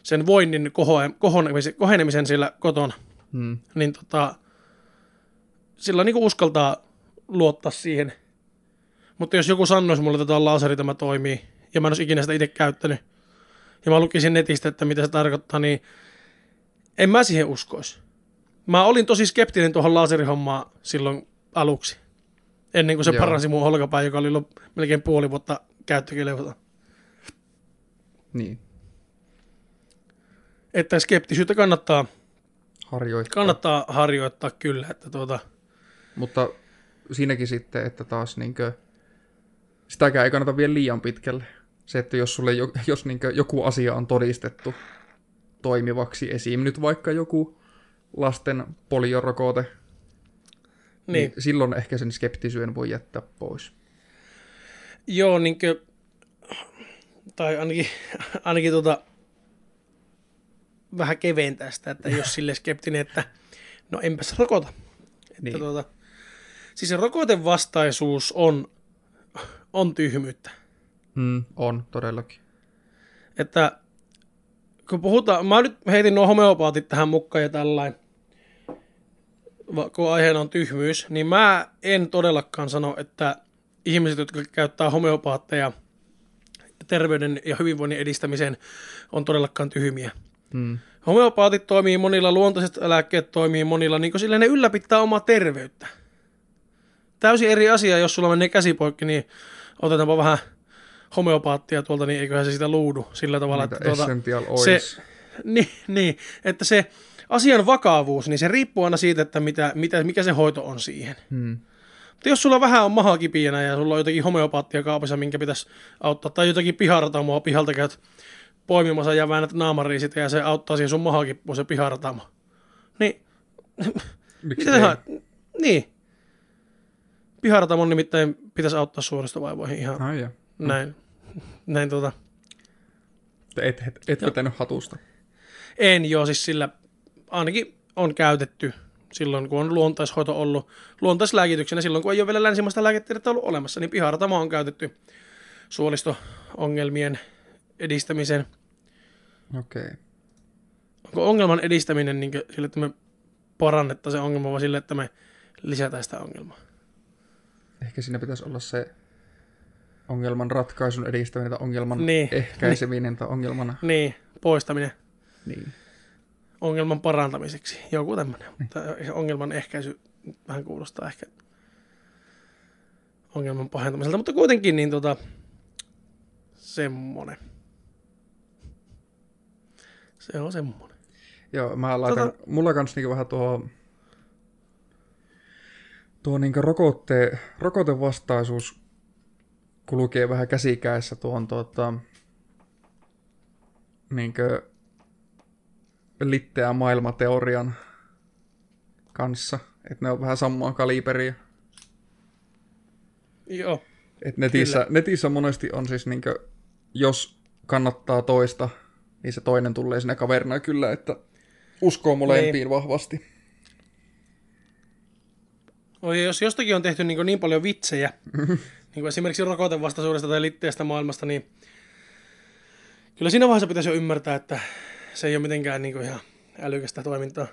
sen voinnin kohonemisen, kohenemisen siellä kotona. Hmm. Niin tota, sillä niin uskaltaa luottaa siihen. Mutta jos joku sanoisi mulle, että tämä laseri tämä toimii, ja mä en olisi ikinä sitä itse käyttänyt, ja mä lukisin netistä, että mitä se tarkoittaa, niin en mä siihen uskoisi. Mä olin tosi skeptinen tuohon laserihommaan silloin aluksi. Ennen kuin se Joo. Paransi mun holkapää, joka oli melkein puoli vuotta käyttökelevota. Niin, Että skeptisyyttä kannattaa, harjoittaa. kannattaa harjoittaa kyllä. Että tuota, Mutta siinäkin sitten, että taas niinkö, sitäkään ei kannata vielä liian pitkälle. Se, että jos, sulle jo, jos niinkö joku asia on todistettu toimivaksi, esim. nyt vaikka joku lasten poliorokote, niin. niin. niin silloin ehkä sen skeptisyyden voi jättää pois. Joo, niin kuin, tai ainakin, ainakin tota, vähän keventää sitä, että jos sille skeptinen, että no enpäs rokota. Että Niin. tuota, siis se rokotevastaisuus on, on tyhmyyttä. Hmm, on, todellakin. Että kun puhutaan, mä nyt heitin nuo homeopaatit tähän mukaan ja tällainen, kun aiheena on tyhmyys, niin mä en todellakaan sano, että ihmiset, jotka käyttää homeopaatteja terveyden ja hyvinvoinnin edistämiseen, on todellakaan tyhmiä. Hmm. Homeopaatit toimii monilla, luontaiset lääkkeet toimii monilla, niin kuin sillä ne ylläpitää omaa terveyttä. Täysin eri asia, jos sulla menee käsi poikki, niin otetaanpa vähän homeopaattia tuolta, niin eiköhän se sitä luudu sillä tavalla, Niitä että tuota, se, niin, niin, että se asian vakavuus, niin se riippuu aina siitä, että mitä, mitä, mikä se hoito on siihen. Hmm. Mutta jos sulla vähän on maha kipienä ja sulla on jotakin homeopaattia kaupassa, minkä pitäisi auttaa, tai jotakin piharatamoa pihalta käyt poimimassa ja väännät naamariin sitä ja se auttaa siihen sun mahakippuun se piharatamo. Niin, Miksi mitä? Niin. Piharatamon nimittäin pitäisi auttaa suoristovaivoihin ihan Ai ja. näin. Näin tuota. Et, et, et vetänyt hatusta. En joo, siis sillä ainakin on käytetty silloin, kun on luontaishoito ollut luontaislääkityksenä, silloin kun ei ole vielä länsimaista lääketiedettä ollut olemassa, niin piharatamo on käytetty suolisto-ongelmien edistämisen. Okei. Okay. Onko ongelman edistäminen niin sille, että me parannettaisiin se ongelma, vai sille, että me lisätään sitä ongelmaa? Ehkä siinä pitäisi olla se ongelman ratkaisun edistäminen tai ongelman Niin. ehkäiseminen tai ongelmana. Niin, poistaminen Niin. ongelman parantamiseksi, joku tämmöinen. Mutta ongelman ehkäisy vähän kuulostaa ehkä ongelman pahentamiselta, mutta kuitenkin niin tota, semmonen. Se on semmonen. Joo, mä laitan, Tota- mulla kans niinku vähän tuo, tuo niinku rokotte, rokotevastaisuus kulkee vähän käsikäessä tuon tuota, niinku litteä maailmateorian kanssa. Että ne on vähän samaa kaliberia. Joo, Et netissä, netissä monesti on siis niinkö, jos kannattaa toista, niin se toinen tulee sinne kaverina kyllä, että uskoo molempiin Niin. vahvasti. Oi, jos jostakin on tehty niin, niin paljon vitsejä, niin kuin esimerkiksi rokotevastaisuudesta tai litteestä maailmasta, niin kyllä siinä vaiheessa pitäisi jo ymmärtää, että se ei ole mitenkään niin kuin ihan älykästä toimintaa.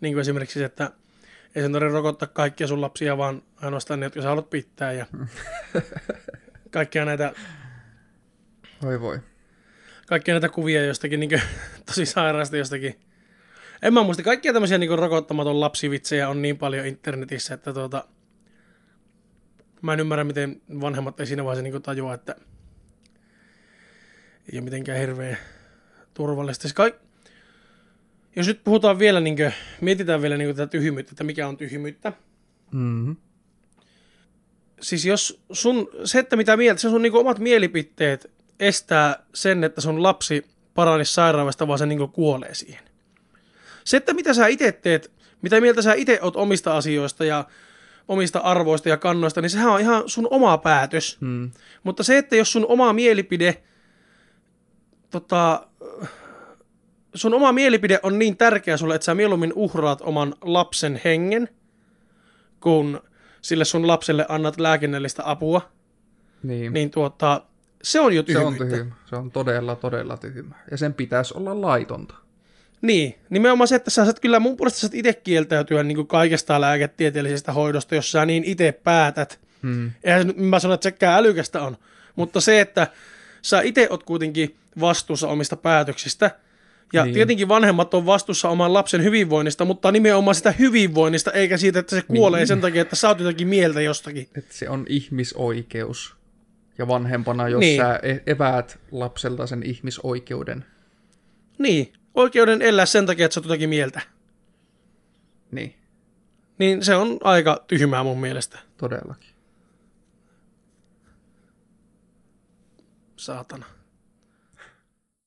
Niin kuin esimerkiksi se, että ei sen tarvitse rokottaa kaikkia sun lapsia, vaan ainoastaan ne, jotka sä haluat pitää. Ja kaikkia näitä, Voi voi. kaikkia näitä kuvia jostakin niin tosi sairaasta jostakin. En mä muista, kaikkia tämmöisiä niin rokottamaton lapsivitsejä on niin paljon internetissä, että tuota, mä en ymmärrä, miten vanhemmat ei siinä vaiheessa niin tajua, että ei ole mitenkään hirveän turvallista. Siis kaik... Jos nyt puhutaan vielä, niin kuin, mietitään vielä niin tätä tyhmyyttä, että mikä on tyhmyyttä. Mm-hmm. Siis jos sun, se, että mitä mieltä, se sun niin omat mielipiteet estää sen, että sun lapsi paranisi sairaudesta, vaan se niin kuolee siihen. Se, että mitä sä itse teet, mitä mieltä sä itse oot omista asioista ja omista arvoista ja kannoista, niin sehän on ihan sun oma päätös. Mm. Mutta se, että jos sun oma mielipide, tota, sun oma mielipide on niin tärkeä sulle, että sä mieluummin uhraat oman lapsen hengen, kun sille sun lapselle annat lääkinnällistä apua, Niin. niin tuota, se on jo se on tyhmyyttä. tyhmä. Se on todella, todella tyhmä. Ja sen pitäisi olla laitonta. Niin, nimenomaan se, että sä saat kyllä mun puolesta saat itse kieltäytyä niin kaikesta lääketieteellisestä hoidosta, jos sä niin itse päätät. Mm. Eihän nyt- mä sano, että sekään älykästä on. Mutta se, että sä itse oot kuitenkin vastuussa omista päätöksistä, ja Niin. niin. tietenkin vanhemmat on vastuussa oman lapsen hyvinvoinnista, mutta nimenomaan sitä hyvinvoinnista, eikä siitä, että se kuolee Niin. sen takia, että sä oot jotakin mieltä jostakin. Että se on ihmisoikeus. Ja vanhempana, jos Niin. sä e- eväät lapselta sen ihmisoikeuden, Niin, oikeuden elää sen takia, että sä oot jotakin mieltä. niin Niin se on aika tyhmää mun mielestä, todellakin. saatana.